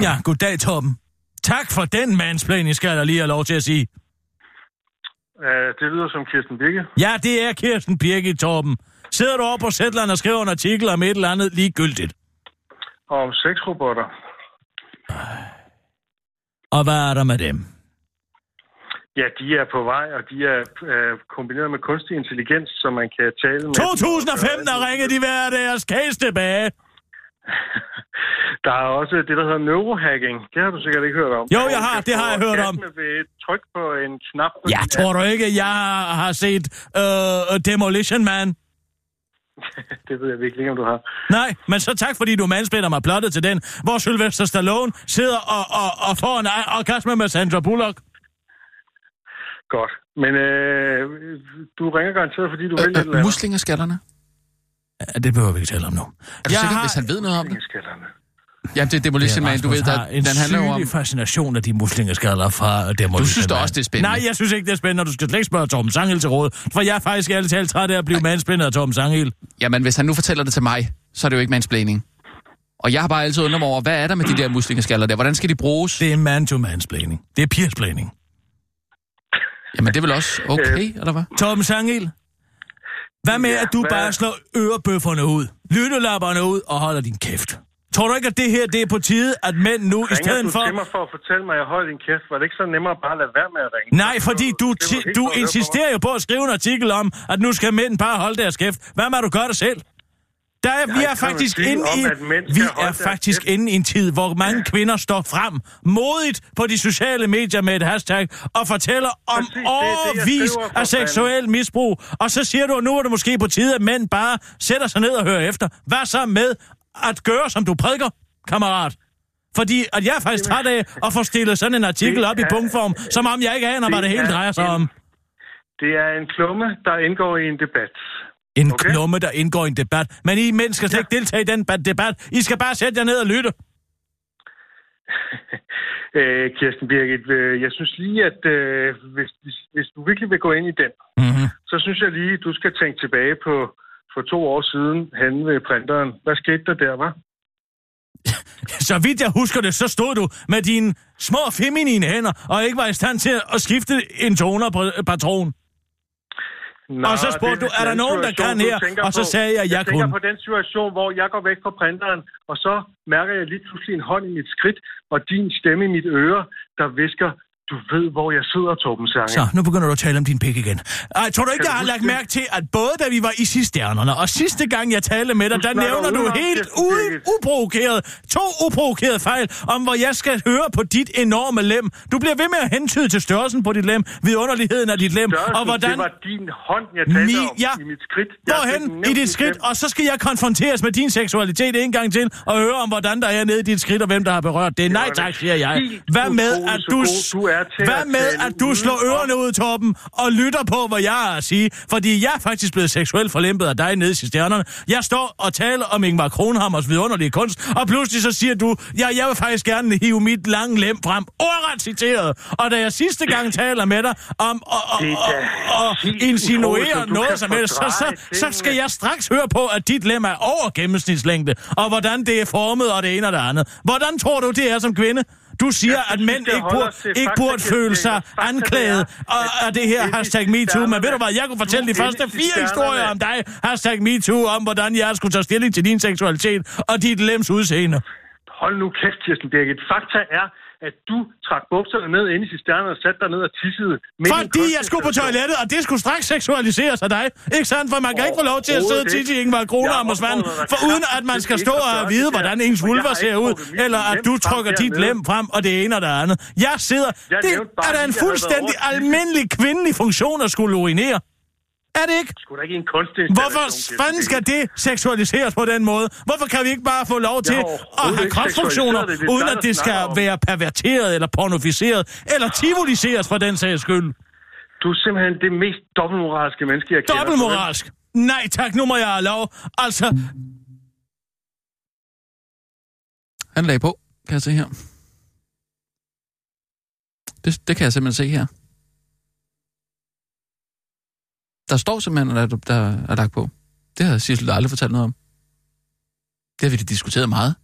Ja, goddag, Torben. Tak for den mansplaining, skal jeg lige have lov til at sige. Uh, det lyder som Kirsten Birke. Ja, det er Kirsten Birgit, Torben. Sidder du over på Zetland og skriver en artikel om et eller andet ligegyldigt? Om sexrobotter. Og hvad er der med dem? Ja, de er på vej, og de er uh, kombineret med kunstig intelligens, så man kan tale med... 2015 der ringede de hver deres case tilbage. <laughs> Der er også det, der hedder neurohacking. Det har du sikkert ikke hørt om. Jo, jeg har. Det har jeg hørt om. ved et tryk på en knap. på Jeg tror du ikke, jeg har set uh, Demolition Man? <laughs> Det ved jeg virkelig ikke, om du har. Nej, men så tak, fordi du mansplainer mig plottet til den, hvor Sylvester Stallone sidder og, og, og får en orgasme med Sandra Bullock. Godt. Men øh, du ringer garanteret, fordi du vil et eller Øh, øh, andet. muslingeskallerne? Ja, det behøver vi ikke tale om nu. Er du sikker, hvis han ved noget om det? Ja, det er Demolition Man, du ved, der, en den handler jo om... fascination af de muslingeskaller fra Demolition Du synes da også, det er spændende. Nej, jeg synes ikke, det er spændende, og du skal slet ikke spørge Torben Sangel til råd. For jeg er faktisk ærligt talt træt af at blive manspændet af Torben Sangel. Jamen, hvis han nu fortæller det til mig, så er det jo ikke mansplaining. Og jeg har bare altid undret mig over, hvad er der med de der muslingeskaller der? Hvordan skal de bruges? Det er man-to-mansplaining. Det er peersplaining. Jamen, det er vel også okay, eller hvad? Torben Sangel, hvad med, Ja, at du hvad- bare slår ørebøfferne ud, lyttelapperne ud og holder din kæft? Tror du ikke, at det her det er på tide, at mænd nu i Ringer stedet du for... mig for at fortælle mig, at jeg holder din kæft? Var det ikke så nemmere bare at lade være med at ringe? Nej, fordi du, ti- du insisterer jo på at skrive en artikel om, at nu skal mænd bare holde deres kæft. Hvad med, at du gør det selv? Der er, vi er faktisk inde i, vi er faktisk inde i en tid, hvor mange kvinder står frem modigt på de sociale medier med et hashtag og fortæller om Præcis, det er det, overvis skriver, for af seksuel misbrug. Og så siger du, at nu er det måske på tide, at mænd bare sætter sig ned og hører efter. Hvad så med at gøre, som du prædiker, kammerat? Fordi at jeg er faktisk træt af at få stillet sådan en artikel Det op i punktform, som om jeg ikke aner, hvad det det hele er drejer sig om. Det er en klumme, der indgår i en debat. En Okay. klumme, der indgår i en debat. Men I mænd skal slet ikke deltage i den ba- debat. I skal bare sætte jer ned og lytte. <laughs> Øh, Kirsten Birgit, øh, jeg synes lige, at øh, hvis, hvis, hvis du virkelig vil gå ind i den, Mm-hmm. så synes jeg lige, du skal tænke tilbage på for to år siden hen ved printeren. Hvad skete der der, var? <laughs> Så vidt jeg husker det, så stod du med dine små feminine hænder, og ikke var i stand til at skifte en toner-patron. Nå, Og så spurgte du, er der nogen, der kan her? Og så sagde jeg, jeg tænker kunne. på den situation, hvor jeg går væk fra printeren, og så mærker jeg lige pludselig en hånd i mit skridt, og din stemme i mit øre, der visker, du ved, hvor jeg sidder, Torben Sange. Så, nu begynder du at tale om din pik igen. Ej, tror du ikke, Kan jeg har lagt mærke til, at både da vi var i Cisternerne, og sidste gang jeg talte med dig, der nævner du helt uden uprovokeret, to uprovokerede fejl, om hvor jeg skal høre på dit enorme lem. Du bliver ved med at hentyde til størrelsen på dit lem, vidunderligheden af dit lem, Størrelsen, og hvordan... Det var din hånd, jeg talte Mi- om ja. i mit skridt. Jeg Hvorhen i dit skridt, og så skal jeg konfronteres med din seksualitet en gang til, og høre om, hvordan der er nede i dit skridt, og hvem der har berørt det. Nej tak, siger jeg. Hvad med, at du, du er til hvad at med, at du slår ørerne ud, Torben, og lytter på, hvad jeg har at sige? Fordi jeg er faktisk blevet seksuelt forlæmpet af dig nede i stjernerne. Jeg står og taler om Ingmar Kronhammers vidunderlige kunst, og pludselig så siger du, ja, jeg vil faktisk gerne hive mit lange lem frem. Ordret citeret. Og da jeg sidste gang <clears throat> taler med dig om at og, er og, og, insinuere noget som helst, så, så, så skal jeg straks høre på, at dit lem er over gennemsnitslængde, og hvordan det er formet, og det ene og det andet. Hvordan tror du, det er som kvinde? Du siger, Jeg at synes, mænd det ikke til ikke burde føle sig det anklaget og, af det her i hashtag MeToo. Men ved du hvad, jeg kunne fortælle de første fire historier om dig, hashtag MeToo, om hvordan jeg skulle tage stilling til din seksualitet og dit lems udseende. Hold nu kæft, Kirsten Birgit. Fakta er, at du trak bukserne ned ind i cisternerne og satte dig ned og tissede. Fordi jeg skulle på toilettet, og det skulle straks seksualiseres af dig. Ikke sandt? For man kan ikke få lov til at sidde Overhovedet tit i Ingvar Kronehammers Jeg vand, opfordrer dig for uden at man skal stå og vide, hvordan ens Og har ser ud, eller at du trykker dit lem frem, og det ene og det andet. Jeg sidder... Det er da en fuldstændig tisse. almindelig kvindelig funktion at skulle urinere. Er det ikke? Sgu da ikke en kunstinstallation. Hvorfor fanden skal det seksualiseres på den måde? Hvorfor kan vi ikke bare få lov til at have seksualiseret det. Det uden at der det skal om. være perverteret eller pornoficeret, eller tivoliseres for den sags skyld? Du er simpelthen det mest dobbeltmoralske menneske, jeg kender. Dobbeltmoralsk. Nej tak, nu må jeg have lov. Altså, Han lagde på, kan jeg se her. Det, det kan jeg simpelthen se her. Der står simpelthen, at der, der er lagt på. Det har Sissel aldrig fortalt noget om. Det har vi diskuteret meget.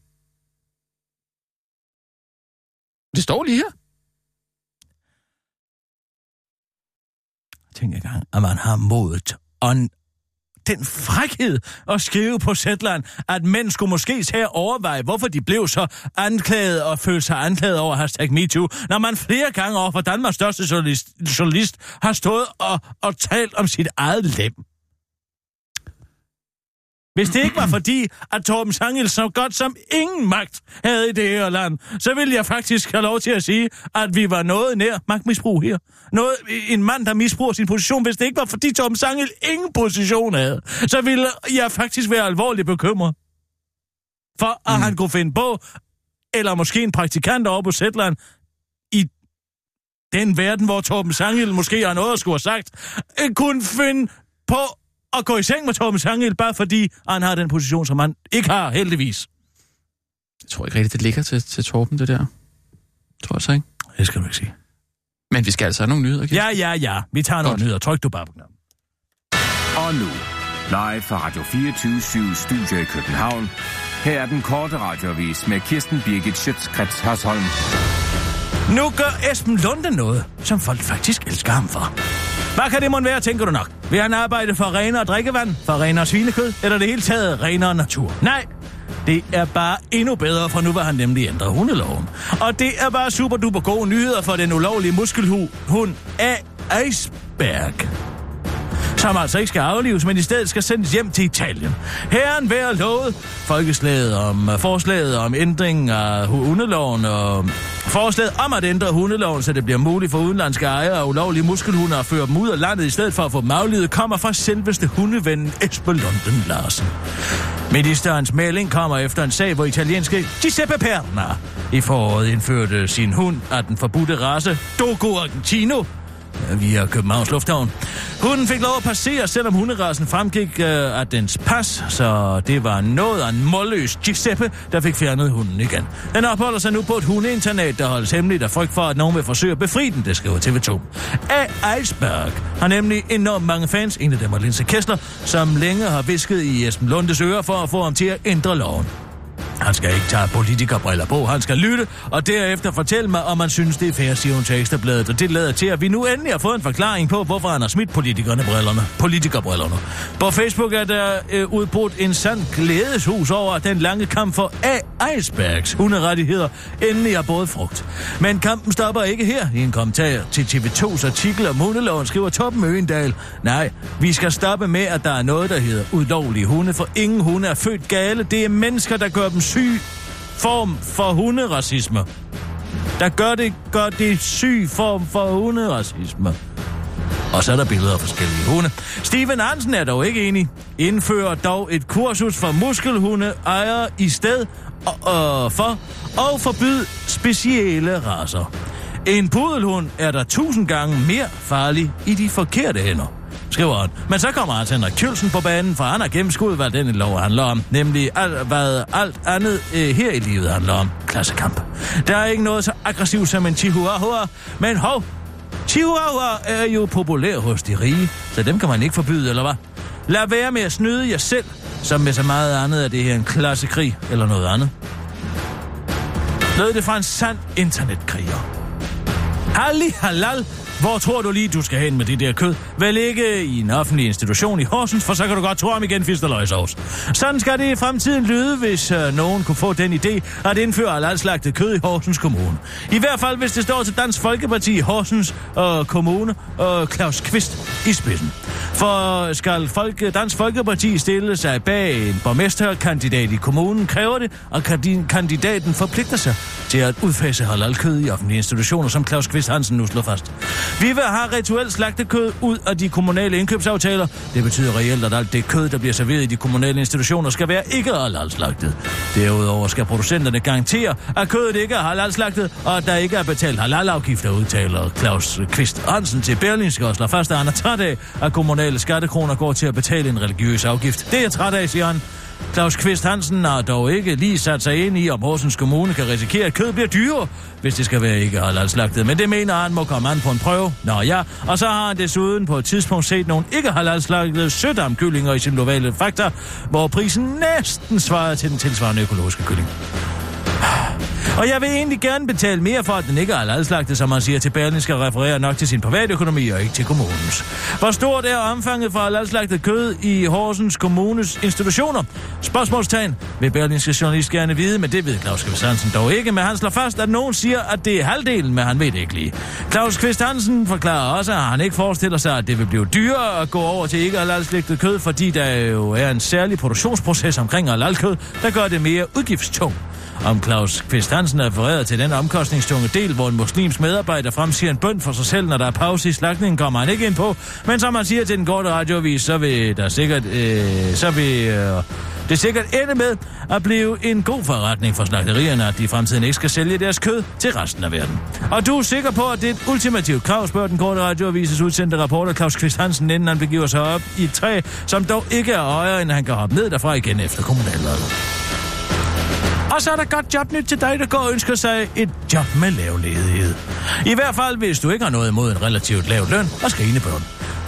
Det står lige her. tænk engang, at man har modet den frækhed at skrive på Zetland, at mænd skulle måske tage at overveje, hvorfor de blev så anklaget og følte sig anklaget over hashtag MeToo, når man flere gange over for Danmarks største journalist, journalist har stået og, og talt om sit eget lem. Hvis det ikke var fordi, at Torben Sangel så godt som ingen magt havde i det her land, så ville jeg faktisk have lov til at sige, at vi var noget nær magtmisbrug her. Noget, en mand, der misbruger sin position. Hvis det ikke var fordi Torben Sangel ingen position havde, så ville jeg faktisk være alvorligt bekymret. For at mm. han kunne finde på, eller måske en praktikant over på Zetland, i den verden, hvor Torben Sangel måske har noget at skulle have sagt, øh, kunne finde på at gå i seng med Torben Sangel, bare fordi han har den position, som han ikke har, heldigvis. Jeg tror ikke rigtigt, det ligger til, til Torben, det der. Tror jeg så ikke. Det skal du ikke sige. Men vi skal altså have nogle nyheder, Kirsten. Ja, ja, ja. Vi tager nogle Godt. nyheder. Tryk du bare på knappen. Og nu, live fra Radio 24 Studio i København. Her er den korte radiovis med Kirsten Birgit Schøtzgrads Hasholm. Nu gør Esben Lunde noget, som folk faktisk elsker ham for. Hvad kan det måtte være, tænker du nok? Vil han arbejde for renere drikkevand, for renere svinekød, eller det hele taget renere natur? Nej, det er bare endnu bedre, for nu var han nemlig ændret hundeloven. Og det er bare super duper gode nyheder for den ulovlige muskelhund af Iceberg som altså ikke skal aflives, men i stedet skal sendes hjem til Italien. Herren vær lovet folkeslaget om øh, forslaget om ændring af hundeloven og forslaget om at ændre hundeloven, så det bliver muligt for udenlandske ejere og ulovlige muskelhunde at føre dem ud af landet i stedet for at få dem aflivet, kommer fra selveste hundevennen Esben Lunden Larsen. Ministerens melding kommer efter en sag, hvor italienske Giuseppe Perna i foråret indførte sin hund af den forbudte race Dogo Argentino Øh, via Københavns Lufthavn. Hunden fik lov at passere, selvom hunderassen fremgik øh, af dens pas, så det var noget af en målløs Giuseppe, der fik fjernet hunden igen. Den opholder sig nu på et hundeinternat, der holdes hemmeligt af frygt for, at nogen vil forsøge at befri den, det skriver TV2. A. Iceberg har nemlig enormt mange fans, en af dem er Linse Kessler, som længe har visket i Esben Lundes ører for at få ham til at ændre loven. Han skal ikke tage politikerbriller på, han skal lytte, og derefter fortælle mig, om man synes, det er fair, siger hun til Ekstrabladet. Og det lader til, at vi nu endelig har fået en forklaring på, hvorfor han har smidt politikerne brillerne. Politikerbrillerne. På Facebook er der øh, udbrudt en sand glædeshus over, at den lange kamp for A. Icebergs hunderettigheder endelig er både frugt. Men kampen stopper ikke her. I en kommentar til TV2's artikel om hundeloven skriver Toppen Øgendal, nej, vi skal stoppe med, at der er noget, der hedder ulovlige hunde, for ingen hunde er født gale. Det er mennesker, der gør dem syg form for hunderacisme. Der gør det, gør det syg form for hunderacisme. Og så er der billeder af forskellige hunde. Steven Hansen er dog ikke enig. Indfører dog et kursus for muskelhundeejer i sted og, og for og forbyd specielle raser. En pudelhund er der tusind gange mere farlig i de forkerte hænder skriver han. Men så kommer Hans Henrik Kjølsen på banen, for han har gennemskuddet, hvad denne lov handler om. Nemlig alt, hvad alt andet øh, her i livet handler om. Klassekamp. Der er ikke noget så aggressivt som en chihuahua, men hov, chihuahua er jo populær hos de rige, så dem kan man ikke forbyde, eller hvad? Lad være med at snyde jer selv, som med så meget andet er det her en klassekrig eller noget andet. Lød det fra en sand internetkriger. Halli halal, hvor tror du lige, du skal hen med det der kød? Vel ikke i en offentlig institution i Horsens, for så kan du godt tro om igen fisteløgsovs. Sådan skal det i fremtiden lyde, hvis øh, nogen kunne få den idé at indføre halalslagtet kød i Horsens Kommune. I hvert fald, hvis det står til Dansk Folkeparti i Horsens øh, Kommune og Claus Kvist i spidsen. For skal Folke, Dansk Folkeparti stille sig bag en borgmesterkandidat i kommunen, kræver det, at kandidaten forpligter sig til at udfase halalkød i offentlige institutioner, som Claus Kvist Hansen nu slår fast. Vi vil have rituelt slagtekød ud af de kommunale indkøbsaftaler. Det betyder reelt, at alt det kød, der bliver serveret i de kommunale institutioner, skal være ikke halalslagtet. Derudover skal producenterne garantere, at kødet ikke er halalslagtet, og at der ikke er betalt halalafgifter, udtaler Claus Kvist Hansen til Berlingske og slår fast, at han er træt af, at kommunale skattekroner går til at betale en religiøs afgift. Det er jeg træt af, siger han. Claus Kvist Hansen har dog ikke lige sat sig ind i, om Horsens Kommune kan risikere, at kød bliver dyrere, hvis det skal være ikke halal slagtet. Men det mener han må komme an på en prøve. Nå ja, og så har han desuden på et tidspunkt set nogle ikke halal slagtede sødamkyllinger i sin lokale faktor, hvor prisen næsten svarer til den tilsvarende økologiske kylling. Og jeg vil egentlig gerne betale mere for, at den ikke er halalslagtet, som man siger til Berlin, skal referere nok til sin private økonomi og ikke til kommunens. Hvor stort er omfanget for halalslagtet kød i Horsens Kommunes institutioner? Spørgsmålstegn vil Berlinske journalist gerne vide, men det ved Claus Kvist Hansen dog ikke, men han slår fast, at nogen siger, at det er halvdelen, men han ved det ikke lige. Claus Kvist Hansen forklarer også, at han ikke forestiller sig, at det vil blive dyrere at gå over til ikke halalslagtet kød, fordi der jo er en særlig produktionsproces omkring halalkød, der gør det mere udgiftstungt om Claus Kvist Hansen er til den omkostningstunge del, hvor en muslims medarbejder fremsiger en bønd for sig selv, når der er pause i slagtningen, kommer han ikke ind på. Men som han siger til den korte radiovis, så vil der sikkert, øh, så vil, øh, det sikkert ende med at blive en god forretning for slagterierne, at de i fremtiden ikke skal sælge deres kød til resten af verden. Og du er sikker på, at det er et ultimativt krav, spørger den korte radioavises udsendte rapporter Claus Kvist Hansen, inden han begiver sig op i et træ, som dog ikke er højere, end han kan hoppe ned derfra igen efter kommunalvalget. Og så er der godt jobnyt til dig, der går og ønsker sig et job med lav ledighed. I hvert fald, hvis du ikke har noget imod en relativt lav løn og den.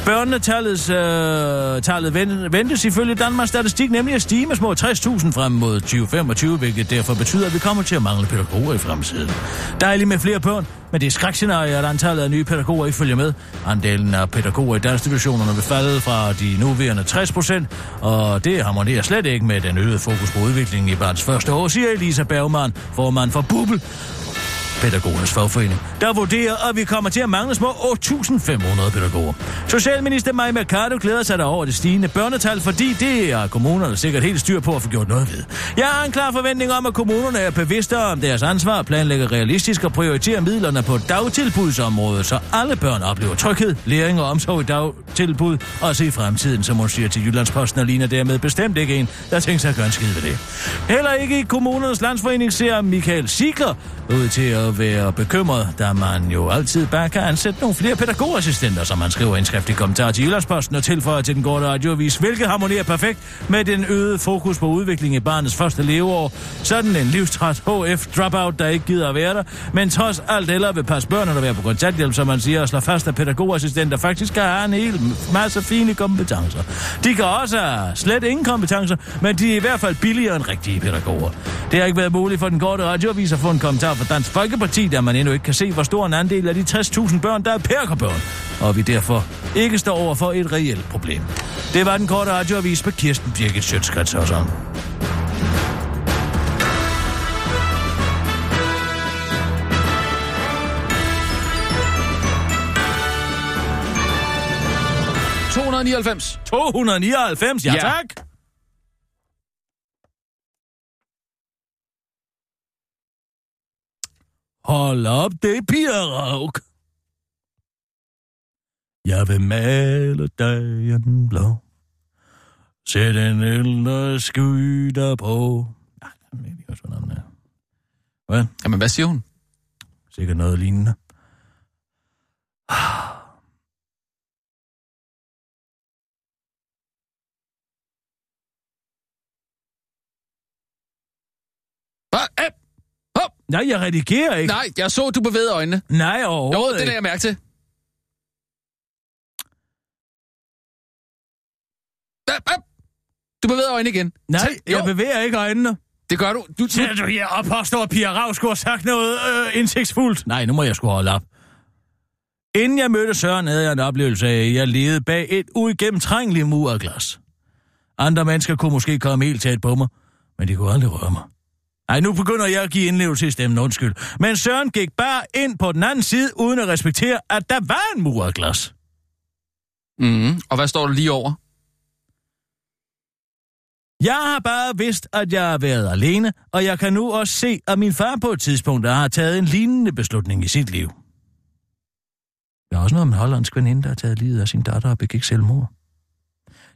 Børnetallet øh, tallet ventes ifølge Danmarks Statistik nemlig at stige med små 60.000 frem mod 2025, hvilket derfor betyder, at vi kommer til at mangle pædagoger i fremtiden. Dejligt med flere børn, men det er skrækscenarie, at antallet af nye pædagoger ikke følger med. Andelen af pædagoger i institutionerne vil falde fra de nuværende 60 procent, og det harmonerer slet ikke med den øgede fokus på udviklingen i barns første år, siger Elisa Bergman, formand for Bubel, pædagogernes fagforening, der vurderer, at vi kommer til at mangle små 8.500 pædagoger. Socialminister Maja Mercado glæder sig over det stigende børnetal, fordi det er kommunerne sikkert helt styr på at få gjort noget ved. Jeg har en klar forventning om, at kommunerne er bevidste om deres ansvar, planlægger realistisk og prioriterer midlerne på dagtilbudsområdet, så alle børn oplever tryghed, læring og omsorg i dagtilbud, også i fremtiden, som hun siger til Jyllandsposten og ligner dermed bestemt ikke en, der tænker sig at gøre en skid ved det. Heller ikke i kommunernes landsforening ser Michael Sigler ud til at at være bekymret, da man jo altid bare kan ansætte nogle flere pædagogassistenter, som man skriver i en skriftlig kommentar til Jyllandsposten og tilføjer til den korte radioavis, hvilket harmonerer perfekt med den øgede fokus på udvikling i barnets første leveår. Sådan en livstræt HF dropout, der ikke gider at være der, men trods alt eller vil passe børnene der være på kontanthjælp, som man siger, og slå fast, at pædagogassistenter faktisk kan have en hel masse fine kompetencer. De kan også have slet ingen kompetencer, men de er i hvert fald billigere end rigtige pædagoger. Det har ikke været muligt for den korte radioavis at få en kommentar fra Dansk Folkeparti, da man endnu ikke kan se, hvor stor en andel af de 60.000 børn, der er perkerbørn, og vi derfor ikke står over for et reelt problem. Det var den korte radioavis med Kirsten Birgit Sjøtskrets og 299. 299, ja, Ja. ja. tak. Hold op, det er Rauk. Jeg vil male dagen blå. Sæt en lille sky der på. Nej, jeg ved også, hvad navnet er. Hvad? Jamen, hvad siger hun? Sikkert noget lignende. Hvad? Nej, jeg redigerer ikke. Nej, jeg så, du bevægede øjnene. Nej, Jo, overhovedet det ikke. lader jeg mærke til. Du bevæger øjnene igen. Nej, Tæ- jeg jo, bevæger ikke øjnene. det gør du. Du, du Ser du her og påstår, at Pia Rav skulle have sagt noget øh, indsigtsfuldt? Nej, nu må jeg sgu holde op. Inden jeg mødte Søren, havde jeg en oplevelse af, at jeg levede bag et uigennemtrængeligt mur af glas. Andre mennesker kunne måske komme helt tæt på mig, men de kunne aldrig røre mig. Nej, nu begynder jeg at give indlevelse i stemmen, undskyld. Men Søren gik bare ind på den anden side, uden at respektere, at der var en mur af glas. Mm, og hvad står der lige over? Jeg har bare vidst, at jeg har været alene, og jeg kan nu også se, at min far på et tidspunkt har taget en lignende beslutning i sit liv. Der er også noget om en hollandsk veninde, der har taget livet af sin datter og begik selvmord.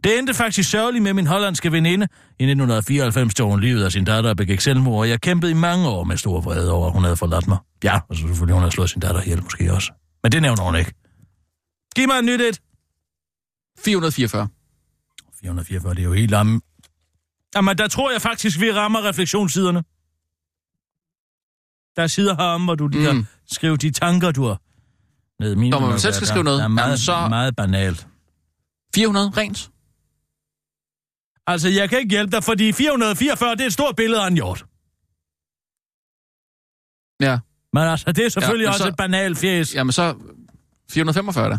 Det endte faktisk sørgeligt med min hollandske veninde. I 1994 tog hun livet af sin datter og begik selvmord, og jeg kæmpede i mange år med stor vrede over, at hun havde forladt mig. Ja, og så selvfølgelig hun havde slået sin datter ihjel måske også. Men det nævner hun ikke. Giv mig et nyt et. 444. 444, det er jo helt om... Jamen, der tror jeg faktisk, vi rammer refleksionssiderne. Der er sider herom, hvor du lige Mm. skrive de tanker, du har ned. Min Når man selv skal skrive noget, Der er meget, jamen, så... meget banalt. 400 rent. Altså, jeg kan ikke hjælpe dig, fordi 444, det er et stort billede af en hjort. Ja. Men altså, det er selvfølgelig Ja, men også så- et banalt fjes. Ja. Jamen så 445 da.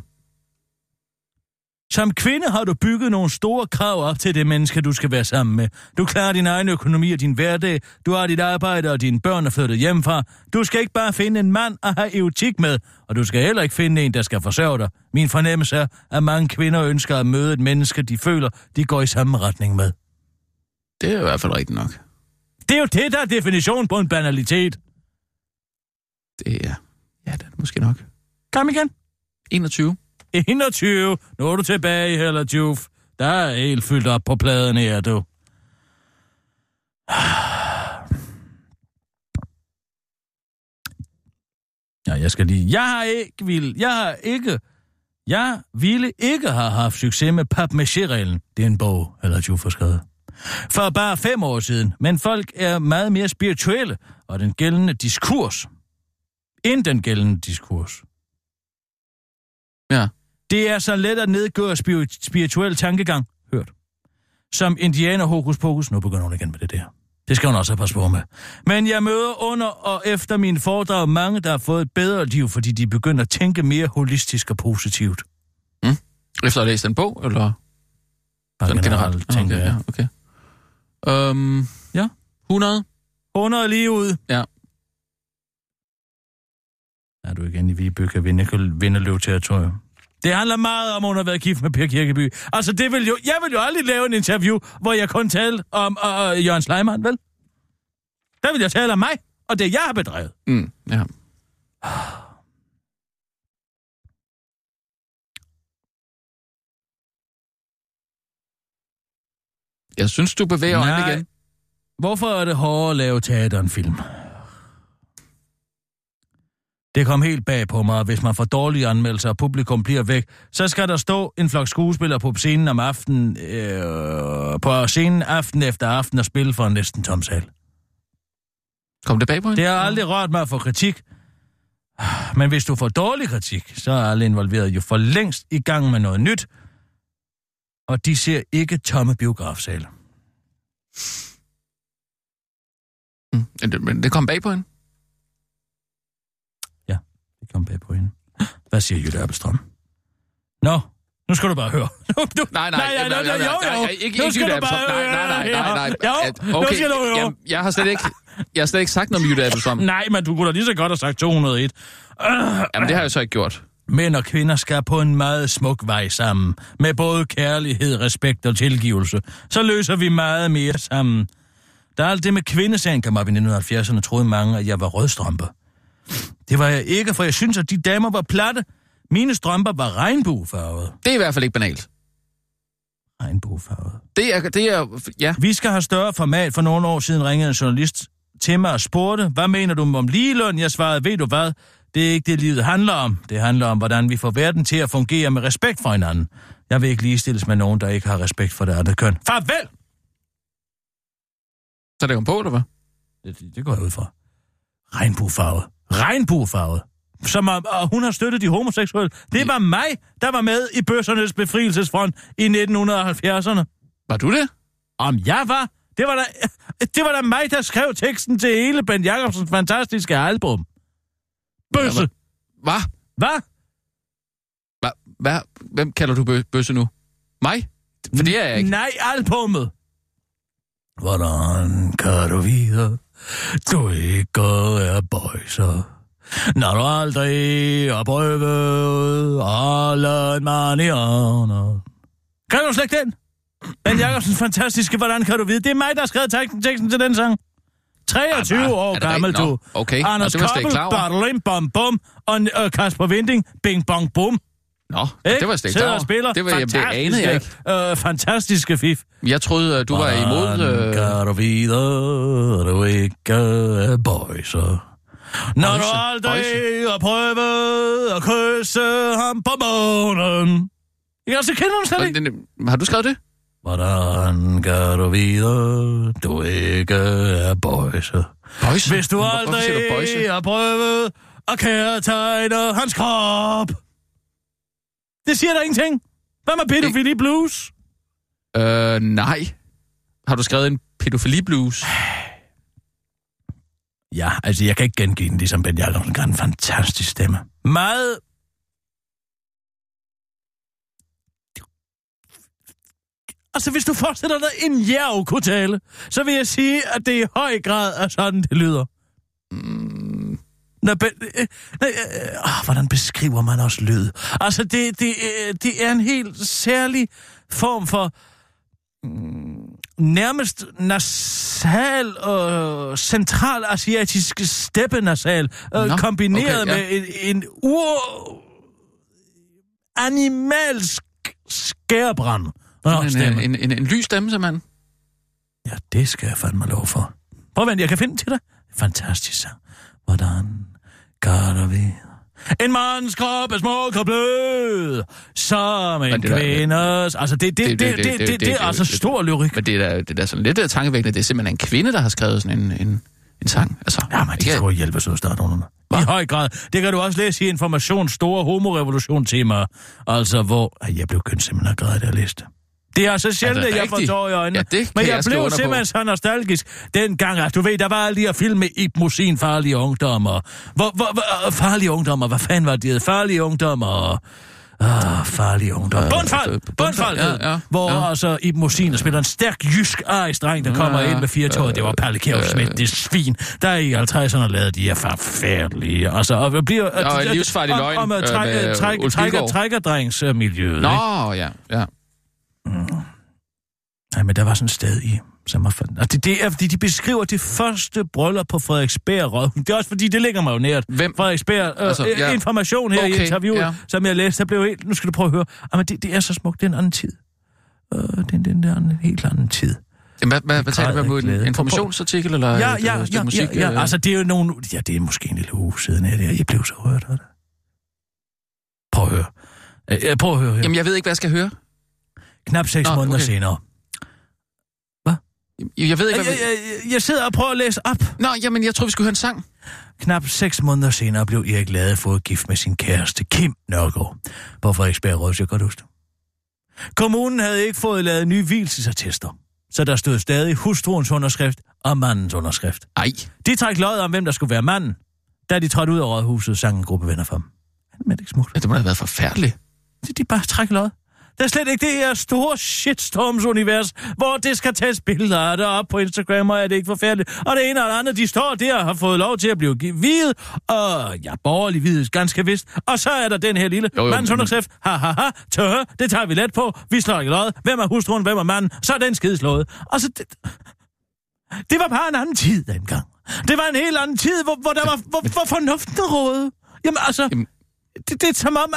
Som kvinde har du bygget nogle store krav op til det menneske, du skal være sammen med. Du klarer din egen økonomi og din hverdag. Du har dit arbejde, og dine børn er flyttet hjemmefra. Du skal ikke bare finde en mand at have erotik med, og du skal heller ikke finde en, der skal forsørge dig. Min fornemmelse er, at mange kvinder ønsker at møde et menneske, de føler, de går i samme retning med. Det er i hvert fald rigtigt nok. Det er jo det, der er definition på en banalitet. Det er... Ja, det er det måske nok. Kom igen. 21. 21. Nu er du tilbage, Hella Juf. Der er helt fyldt op på pladen her, du. <sighs> Ja, jeg skal lige... Jeg har ikke vil... Jeg har ikke... Jeg ville ikke have haft succes med pap reglen Det er en bog, eller Juf har skrevet. For bare fem år siden. Men folk er meget mere spirituelle, og den gældende diskurs. End den gældende diskurs. Ja. Det er så let at spiri- spirituel tankegang, hørt. Som indianer hokus pokus, nu begynder hun igen med det der. Det skal hun også have pas på med. Men jeg møder under og efter min foredrag mange, der har fået et bedre liv, fordi de begynder at tænke mere holistisk og positivt. Efter at have læst en bog, eller? Bare Sådan generelt, tænker okay, jeg. ja, okay. Um, Ja. 100? 100 lige ud. Ja. Er du igen i Viby, kan vinde, vinde løv territorium. Det handler meget om, at hun har været gift med Per Kirkeby. Altså, det vil jo, jeg vil jo aldrig lave en interview, hvor jeg kun taler om uh, uh, Jørgen Sleiman, vel? Der vil jeg tale om mig, og det jeg har bedrevet. Mm, ja. Jeg synes, du bevæger Nej. igen. Hvorfor er det hårdere at lave teater end film? Det kom helt bag på mig, at hvis man får dårlige anmeldelser, og publikum bliver væk, så skal der stå en flok skuespillere på scenen om aftenen, øh, på scenen aften efter aften og spille for en næsten tom sal. Kom det bag på hende? Det har aldrig rørt mig at få kritik. Men hvis du får dårlig kritik, så er alle involveret jo for længst i gang med noget nyt. Og de ser ikke tomme biografsale. Mm. Men det- Men det kom bag på hende? Kom bag på hende. Hvad siger Jytte Appelstrøm? Nå, nu skal du bare høre. <laughs> Nu, nu, Nej, nej, nej, nej, nej, jo, jo. Ikke, Nu skal du bare Nej, nej, nej, nej, nej. Jo, At- nu Okay, skal du høre. jamen, jeg har slet ikke, jeg har slet ikke sagt noget om Jytte Abelstrøm. Nej, men du kunne da lige så godt have sagt 201. Jamen, det har jeg så ikke gjort. Mænd og kvinder skal på en meget smuk vej sammen. Med både kærlighed, respekt og tilgivelse. Så løser vi meget mere sammen. Der er alt det med kvindesagen, kom op i 1970'erne, troede mange, at jeg var rødstrømper. Det var jeg ikke, for jeg synes, at de damer var platte. Mine strømper var regnbuefarvede. Det er i hvert fald ikke banalt. Regnbuefarvede. Det er, det er, ja. Vi skal have større format. For nogle år siden ringede en journalist til mig og spurgte, hvad mener du om ligeløn? Jeg svarede, ved du hvad? Det er ikke det, livet handler om. Det handler om, hvordan vi får verden til at fungere med respekt for hinanden. Jeg vil ikke ligestilles med nogen, der ikke har respekt for det andet køn. Farvel! Så det kom på, eller hvad? Det, det, det går jeg ud fra. Regnbuefarvet. Regnbuefarvet. Som om, og hun har støttet de homoseksuelle. Det var mig, der var med i bøssernes befrielsesfront i 1970'erne. Var du det? Om jeg var? Det var da, <laughs> det var da mig, der skrev teksten til hele Ben Jacobsens fantastiske album. Bøsse. Hvad? Hvad? Hvad? Hvad? Hvem kalder du bø- bøsse nu? Mig? For det er jeg ikke. Nej, albummet. Hvordan kan du vide, du ikke er bøjser? Når du aldrig har prøvet alle manierne. Kan du slet den? Ben Jacobsens fantastiske, hvordan kan du vide? Det er mig, der har skrevet teksten, teksten til den sang. 23 Ah, år gammel, du. Nå, okay. Nå, Anders ikke Koppel. Bartling, Bom Bom, og Kasper Vinding, Bing Bong Bum. Nå, Ikke? det var slet ikke Sidder og spiller Det, var, jamen, det anede jeg ikke. Øh, fantastiske fif. Jeg troede, at du var imod... Hvordan Øh... kan du vide, du ikke er bøjser? Når du Bøjse, aldrig bøjse. har prøvet at kysse ham på månen. Jeg kan altså kende ham slet ikke. Har du skrevet det? Hvordan kan du vide, du ikke er bøjser? Bøjse? Hvis du siger du bøjse? aldrig har prøvet at kærtegne hans krop. Det siger der ingenting. Hvad med pædofili blues? Øh, nej. Har du skrevet en pædofili blues? Ja, altså jeg kan ikke gengive den, ligesom Ben Jacobsen har en fantastisk stemme. Meget... Altså, hvis du forestiller dig en jæv kunne tale, så vil jeg sige, at det i høj grad er sådan, det lyder. Mm, Når ben, øh, øh, øh, hvordan beskriver man også lyd? Altså, det, det, øh, det er en helt særlig form for mm, nærmest nasal og centralasiatisk steppenasal, øh, Nå, kombineret okay, ja. med en, en ur animalsk skærbrand. Nå, en, en, en, en lys stemme, simpelthen. Ja, det skal jeg fandme lov for. Prøv at vent, jeg kan finde til dig. Fantastisk sang. Hvordan du vi? En mands krop er smuk og blød, som en det kvindes... Altså, det, det, det, det, det, det, det er altså stor lyrik. Men det er da, det er da sådan lidt øh, tankevækkende. Det er simpelthen en kvinde, der har skrevet sådan en, en, en sang. Altså, Ja, men de ikke- skulle hjælpe starte under. I høj grad. Det kan du også læse i Informations store homorevolution-temaer. Altså, hvor... Jeg blev kønt simpelthen af græd, da jeg læste. Det er altså sjældent, Er at jeg får tårer i øjnene. Ja, Men jeg, jeg blev på. simpelthen så nostalgisk dengang, at du ved, der var alle de her film med Ib Musin, farlige ungdommer. Hvor, hvor, hvor, øh, farlige ungdommer, hvad fanden var det? Farlige ungdommer. Ah, farlige ungdommer. Øh, Bundfald! øh, Bundfald! Bundfald, ja, ja, Hvor ja. altså Ib Musin spiller en stærk jysk arisk-dreng, der kommer Ja, ind med fire tår. Det var Palle Kjær Schmidt, det svin, der i 50'erne lavede de her forfærdelige. Altså, og bliver... Og en livsfarlig løgn, øh, med trækkerdrengsmiljøet. Nå, ja, ja. Nej, men der var sådan et sted i, som var... fan- Og det, det er, fordi de beskriver det første bryllup på Frederiksberg Råd. Det er også fordi, det ligger mig jo nært. Hvem? Frederiksberg, øh, Altså, altså, ja. ja. information her okay, i interviewet, ja. ja. som jeg læste, der blev helt... Nu skal du prøve at høre. Jamen, det, det er så smukt, det er en anden tid. Øh, det, det, det er en helt anden tid. Hvad, hvad, hvad taler du glæde. En informationsartikel eller Ja, ja, øh, stykke ja, musik? ja, øh? ja, altså det er jo nogle... Ja, det er måske en lille uge siden, jeg, jeg blev så rørt af det. Prøv at høre. Øh, prøv at høre her. Jamen, jeg ved ikke, hvad jeg skal høre. Knap seks Nå, måneder okay. senere. Jeg ved ikke, Jeg, hvad... jeg, jeg, jeg sidder og prøver at læse op. Nå, jamen, jeg tror, vi skulle høre en sang. Knap seks måneder senere blev Erik Lade fået gift med sin kæreste Kim Nørgaard på Frederiksberg Rådhus, godt huske. Kommunen havde ikke fået lavet nye hvilsesattester, så der stod stadig hustruens underskrift og mandens underskrift. Ej, De træk løjet om, hvem der skulle være manden, da de trådte ud af rådhuset, sang en gruppe venner for dem. Men det ikke smut. ja, det må have været forfærdeligt. De, de bare træk løjet. Der er slet ikke det her store shitstorms-univers, hvor det skal tages billeder af det op på Instagram, og er det ikke forfærdeligt. Og det ene og det andet, de står der og har fået lov til at blive gi- videt, og ja, borgerlig videt, ganske vist. Og så er der den her lille Jo, jo, mands men- underskrift. Ha, ha, ha, tøh, det tager vi let på. Vi slår ikke løjet. Hvem er hustruen, hvem er manden? Så er den skide slået. Og så... Det, det var bare en anden tid dengang. Det var en helt anden tid, hvor, hvor der var hvor, hvor fornuften rådede. Jamen altså, Jamen- det, det er som om,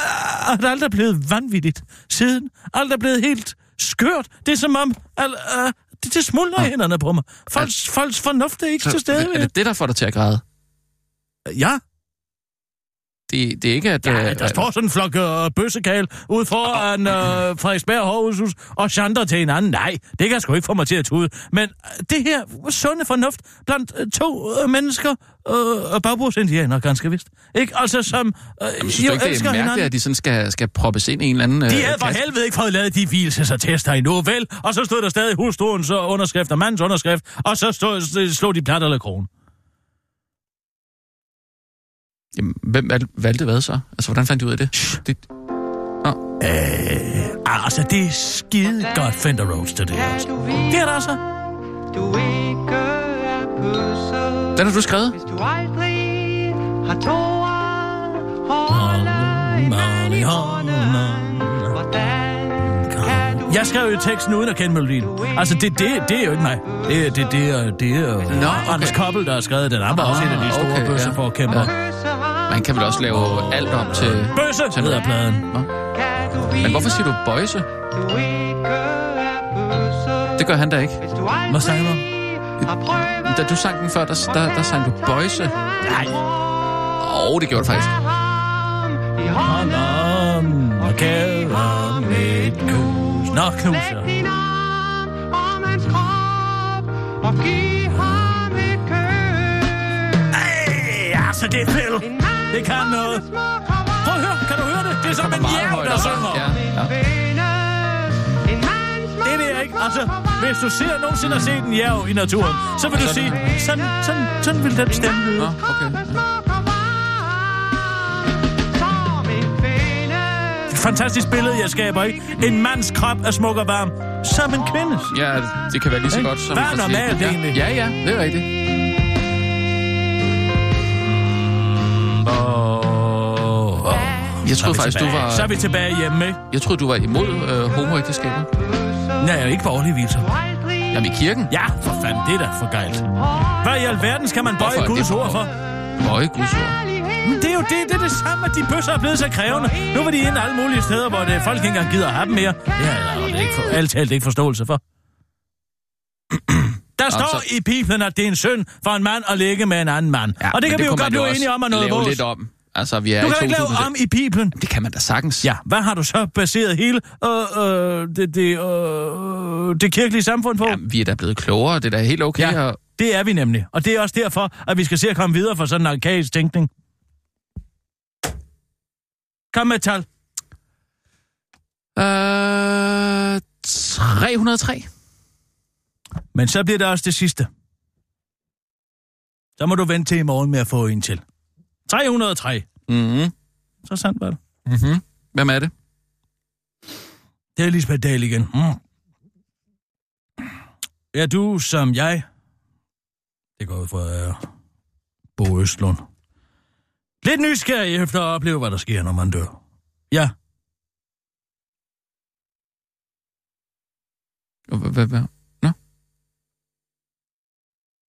at alt er blevet vanvittigt siden. Alt er blevet helt skørt. Det er som om, at, uh, det, det smuldrer i hænderne på mig. Folks, folks fornuft er ikke Så, til stede. er det det, der får dig til at græde? Ja, Det, det er ikke, at... ja, øh, der står sådan en flok uh, bøssekal ud foran uh, Frederiksberg Hårhus og chanter til hinanden. Nej, det kan sgu ikke få mig til at tude. Men uh, det her sunde fornuft blandt uh, to uh, mennesker, uh, bagbordsindianer ganske vist. Ikke? Altså som uh, Jamen, synes du ikke, det er mærkeligt, at de sådan skal, skal proppes ind i en eller anden... De øh, havde for kasse? helvede ikke fået lavet de hvielsesattester endnu, vel? Og så stod der stadig hustruens øh, underskrift og mandens underskrift, og så stod, slog de plat eller kronen. Jamen, hvem valg- valgte hvad så? Altså, hvordan fandt du ud af det? det Øh, altså, det er skide godt Fender Rhodes, det der. Altså. Det er der altså. Du ikke er pusset, den har du skrevet? hvis du aldrig har hånden. Hvordan Jeg skrev jo teksten uden at kende melodien. Altså, det, det, det er jo ikke mig. Det, er- det, det, er, det er Nå, okay. Anders Koppel, der har skrevet den. Han var også en af de store okay, bøsseforkæmper. Ja. Man kan vel også lave alt om til... Bøsse hedder pladen. Du Men hvorfor siger du bøjse? er Det gør han da ikke. Hvad sagde du? Da du sang den før, der, der, der sang du bøjse. Nej. Åh, oh, det gjorde du faktisk. i Hånd hånden. og kære mit kus. Nå, knuser. Læg din arm om hans krop og giv ham et kys. Ej, altså, det er Phil. Det kan noget. Prøv at høre, kan du høre det? Det er som en Meget jæv, højt der synger. Ja, ja. Det er det ikke. Altså, hvis du ser, nogensinde har set en jæv i naturen, så vil du sige, sådan, sådan, sådan vil den stemme lyde. Nå, okay. Fantastisk billede, jeg skaber, ikke? En mands krop er smuk og varm, som en kvindes. Ja, det kan være lige så Ikke? godt som... Hvad er normalt ja. egentlig? Ja, ja, det er rigtigt. Jeg troede faktisk, du var... Så er vi tilbage hjemme, ikke? Jeg troede, du var imod øh, homoægteskaber. Nej, ikke borgerlige hvilser. Jamen i kirken. Ja, for fanden, det er da for galt. Hvad i alverden skal man bøje Guds ord for? Bøje Guds ord. Men det er jo det, det er det samme, at de bøsser er blevet så krævende. Nu var de inde alle mulige steder, hvor det, folk ikke engang gider at have dem mere. Det er ikke for, alt talt ikke forståelse for. <clears throat> Der står så- i Bibelen, at det er en synd for en mand at ligge med en anden mand. Ja, og det kan vi jo godt blive enige om, at noget lave vores. lidt om. Altså, vi er Du kan ikke lave 2000. om i Bibelen. Det kan man da sagtens. Ja, hvad har du så baseret hele øh, øh, det, det, øh, det kirkelige samfund på? Jamen, vi er da blevet klogere. Det er da helt okay. Ja. Ja. Det er vi nemlig. Og det er også derfor, at vi skal se at komme videre fra sådan en arkaisk tænkning. Kom med et tal. Øh, 303. Men så bliver det også det sidste. Så må du vente til i morgen med at få en til. 303. Mm-hmm. Så sandt var det. Mm-hmm. Hvem er det? Det er Lisbeth Dahl igen. Mm. Er du som jeg? Det går ud fra uh, Bo Østlund. Lidt nysgerrig efter at opleve, hvad der sker, når man dør. Ja, Hvad- hvad- hvad?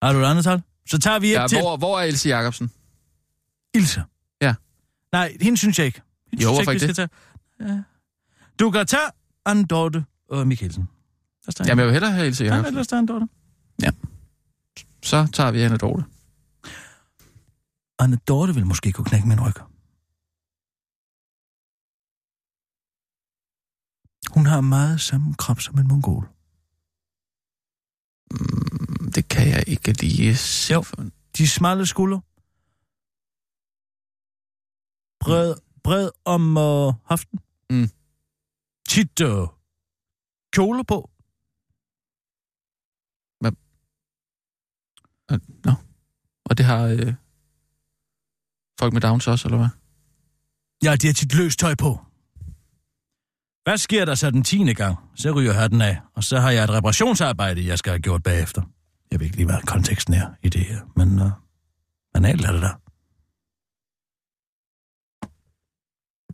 har du et andet tal? Så tager vi et Ja, til. hvor, hvor er Else Jacobsen? Ilse. Ja. Nej, hende synes jeg ikke. Hende Jo, synes hvorfor ikke skal tage. Ja. Du kan tage Anne Dorte og Mikkelsen. Jamen, jeg vil hellere have Ilse Ja, Jacobsen. ellers der er en Dorte. Så tager vi Anne Dorte. Anne Dorte vil måske kunne knække min ryg. Hun har meget samme krop som en mongol. Mm, Det kan jeg ikke lige se. Jo. De smalle skuldre. Bred, bred om uh, haften. Mm. Tit uh, kjole på. Øh, Nå. Og det har øh, folk med Downs også, eller hvad? Ja, de har tit løst tøj på. Hvad sker der så den tiende gang? Så ryger hatten af, og så har jeg et reparationsarbejde, jeg skal have gjort bagefter. Jeg ved ikke lige, hvad konteksten er i det her, men øh, uh, banalt er det der.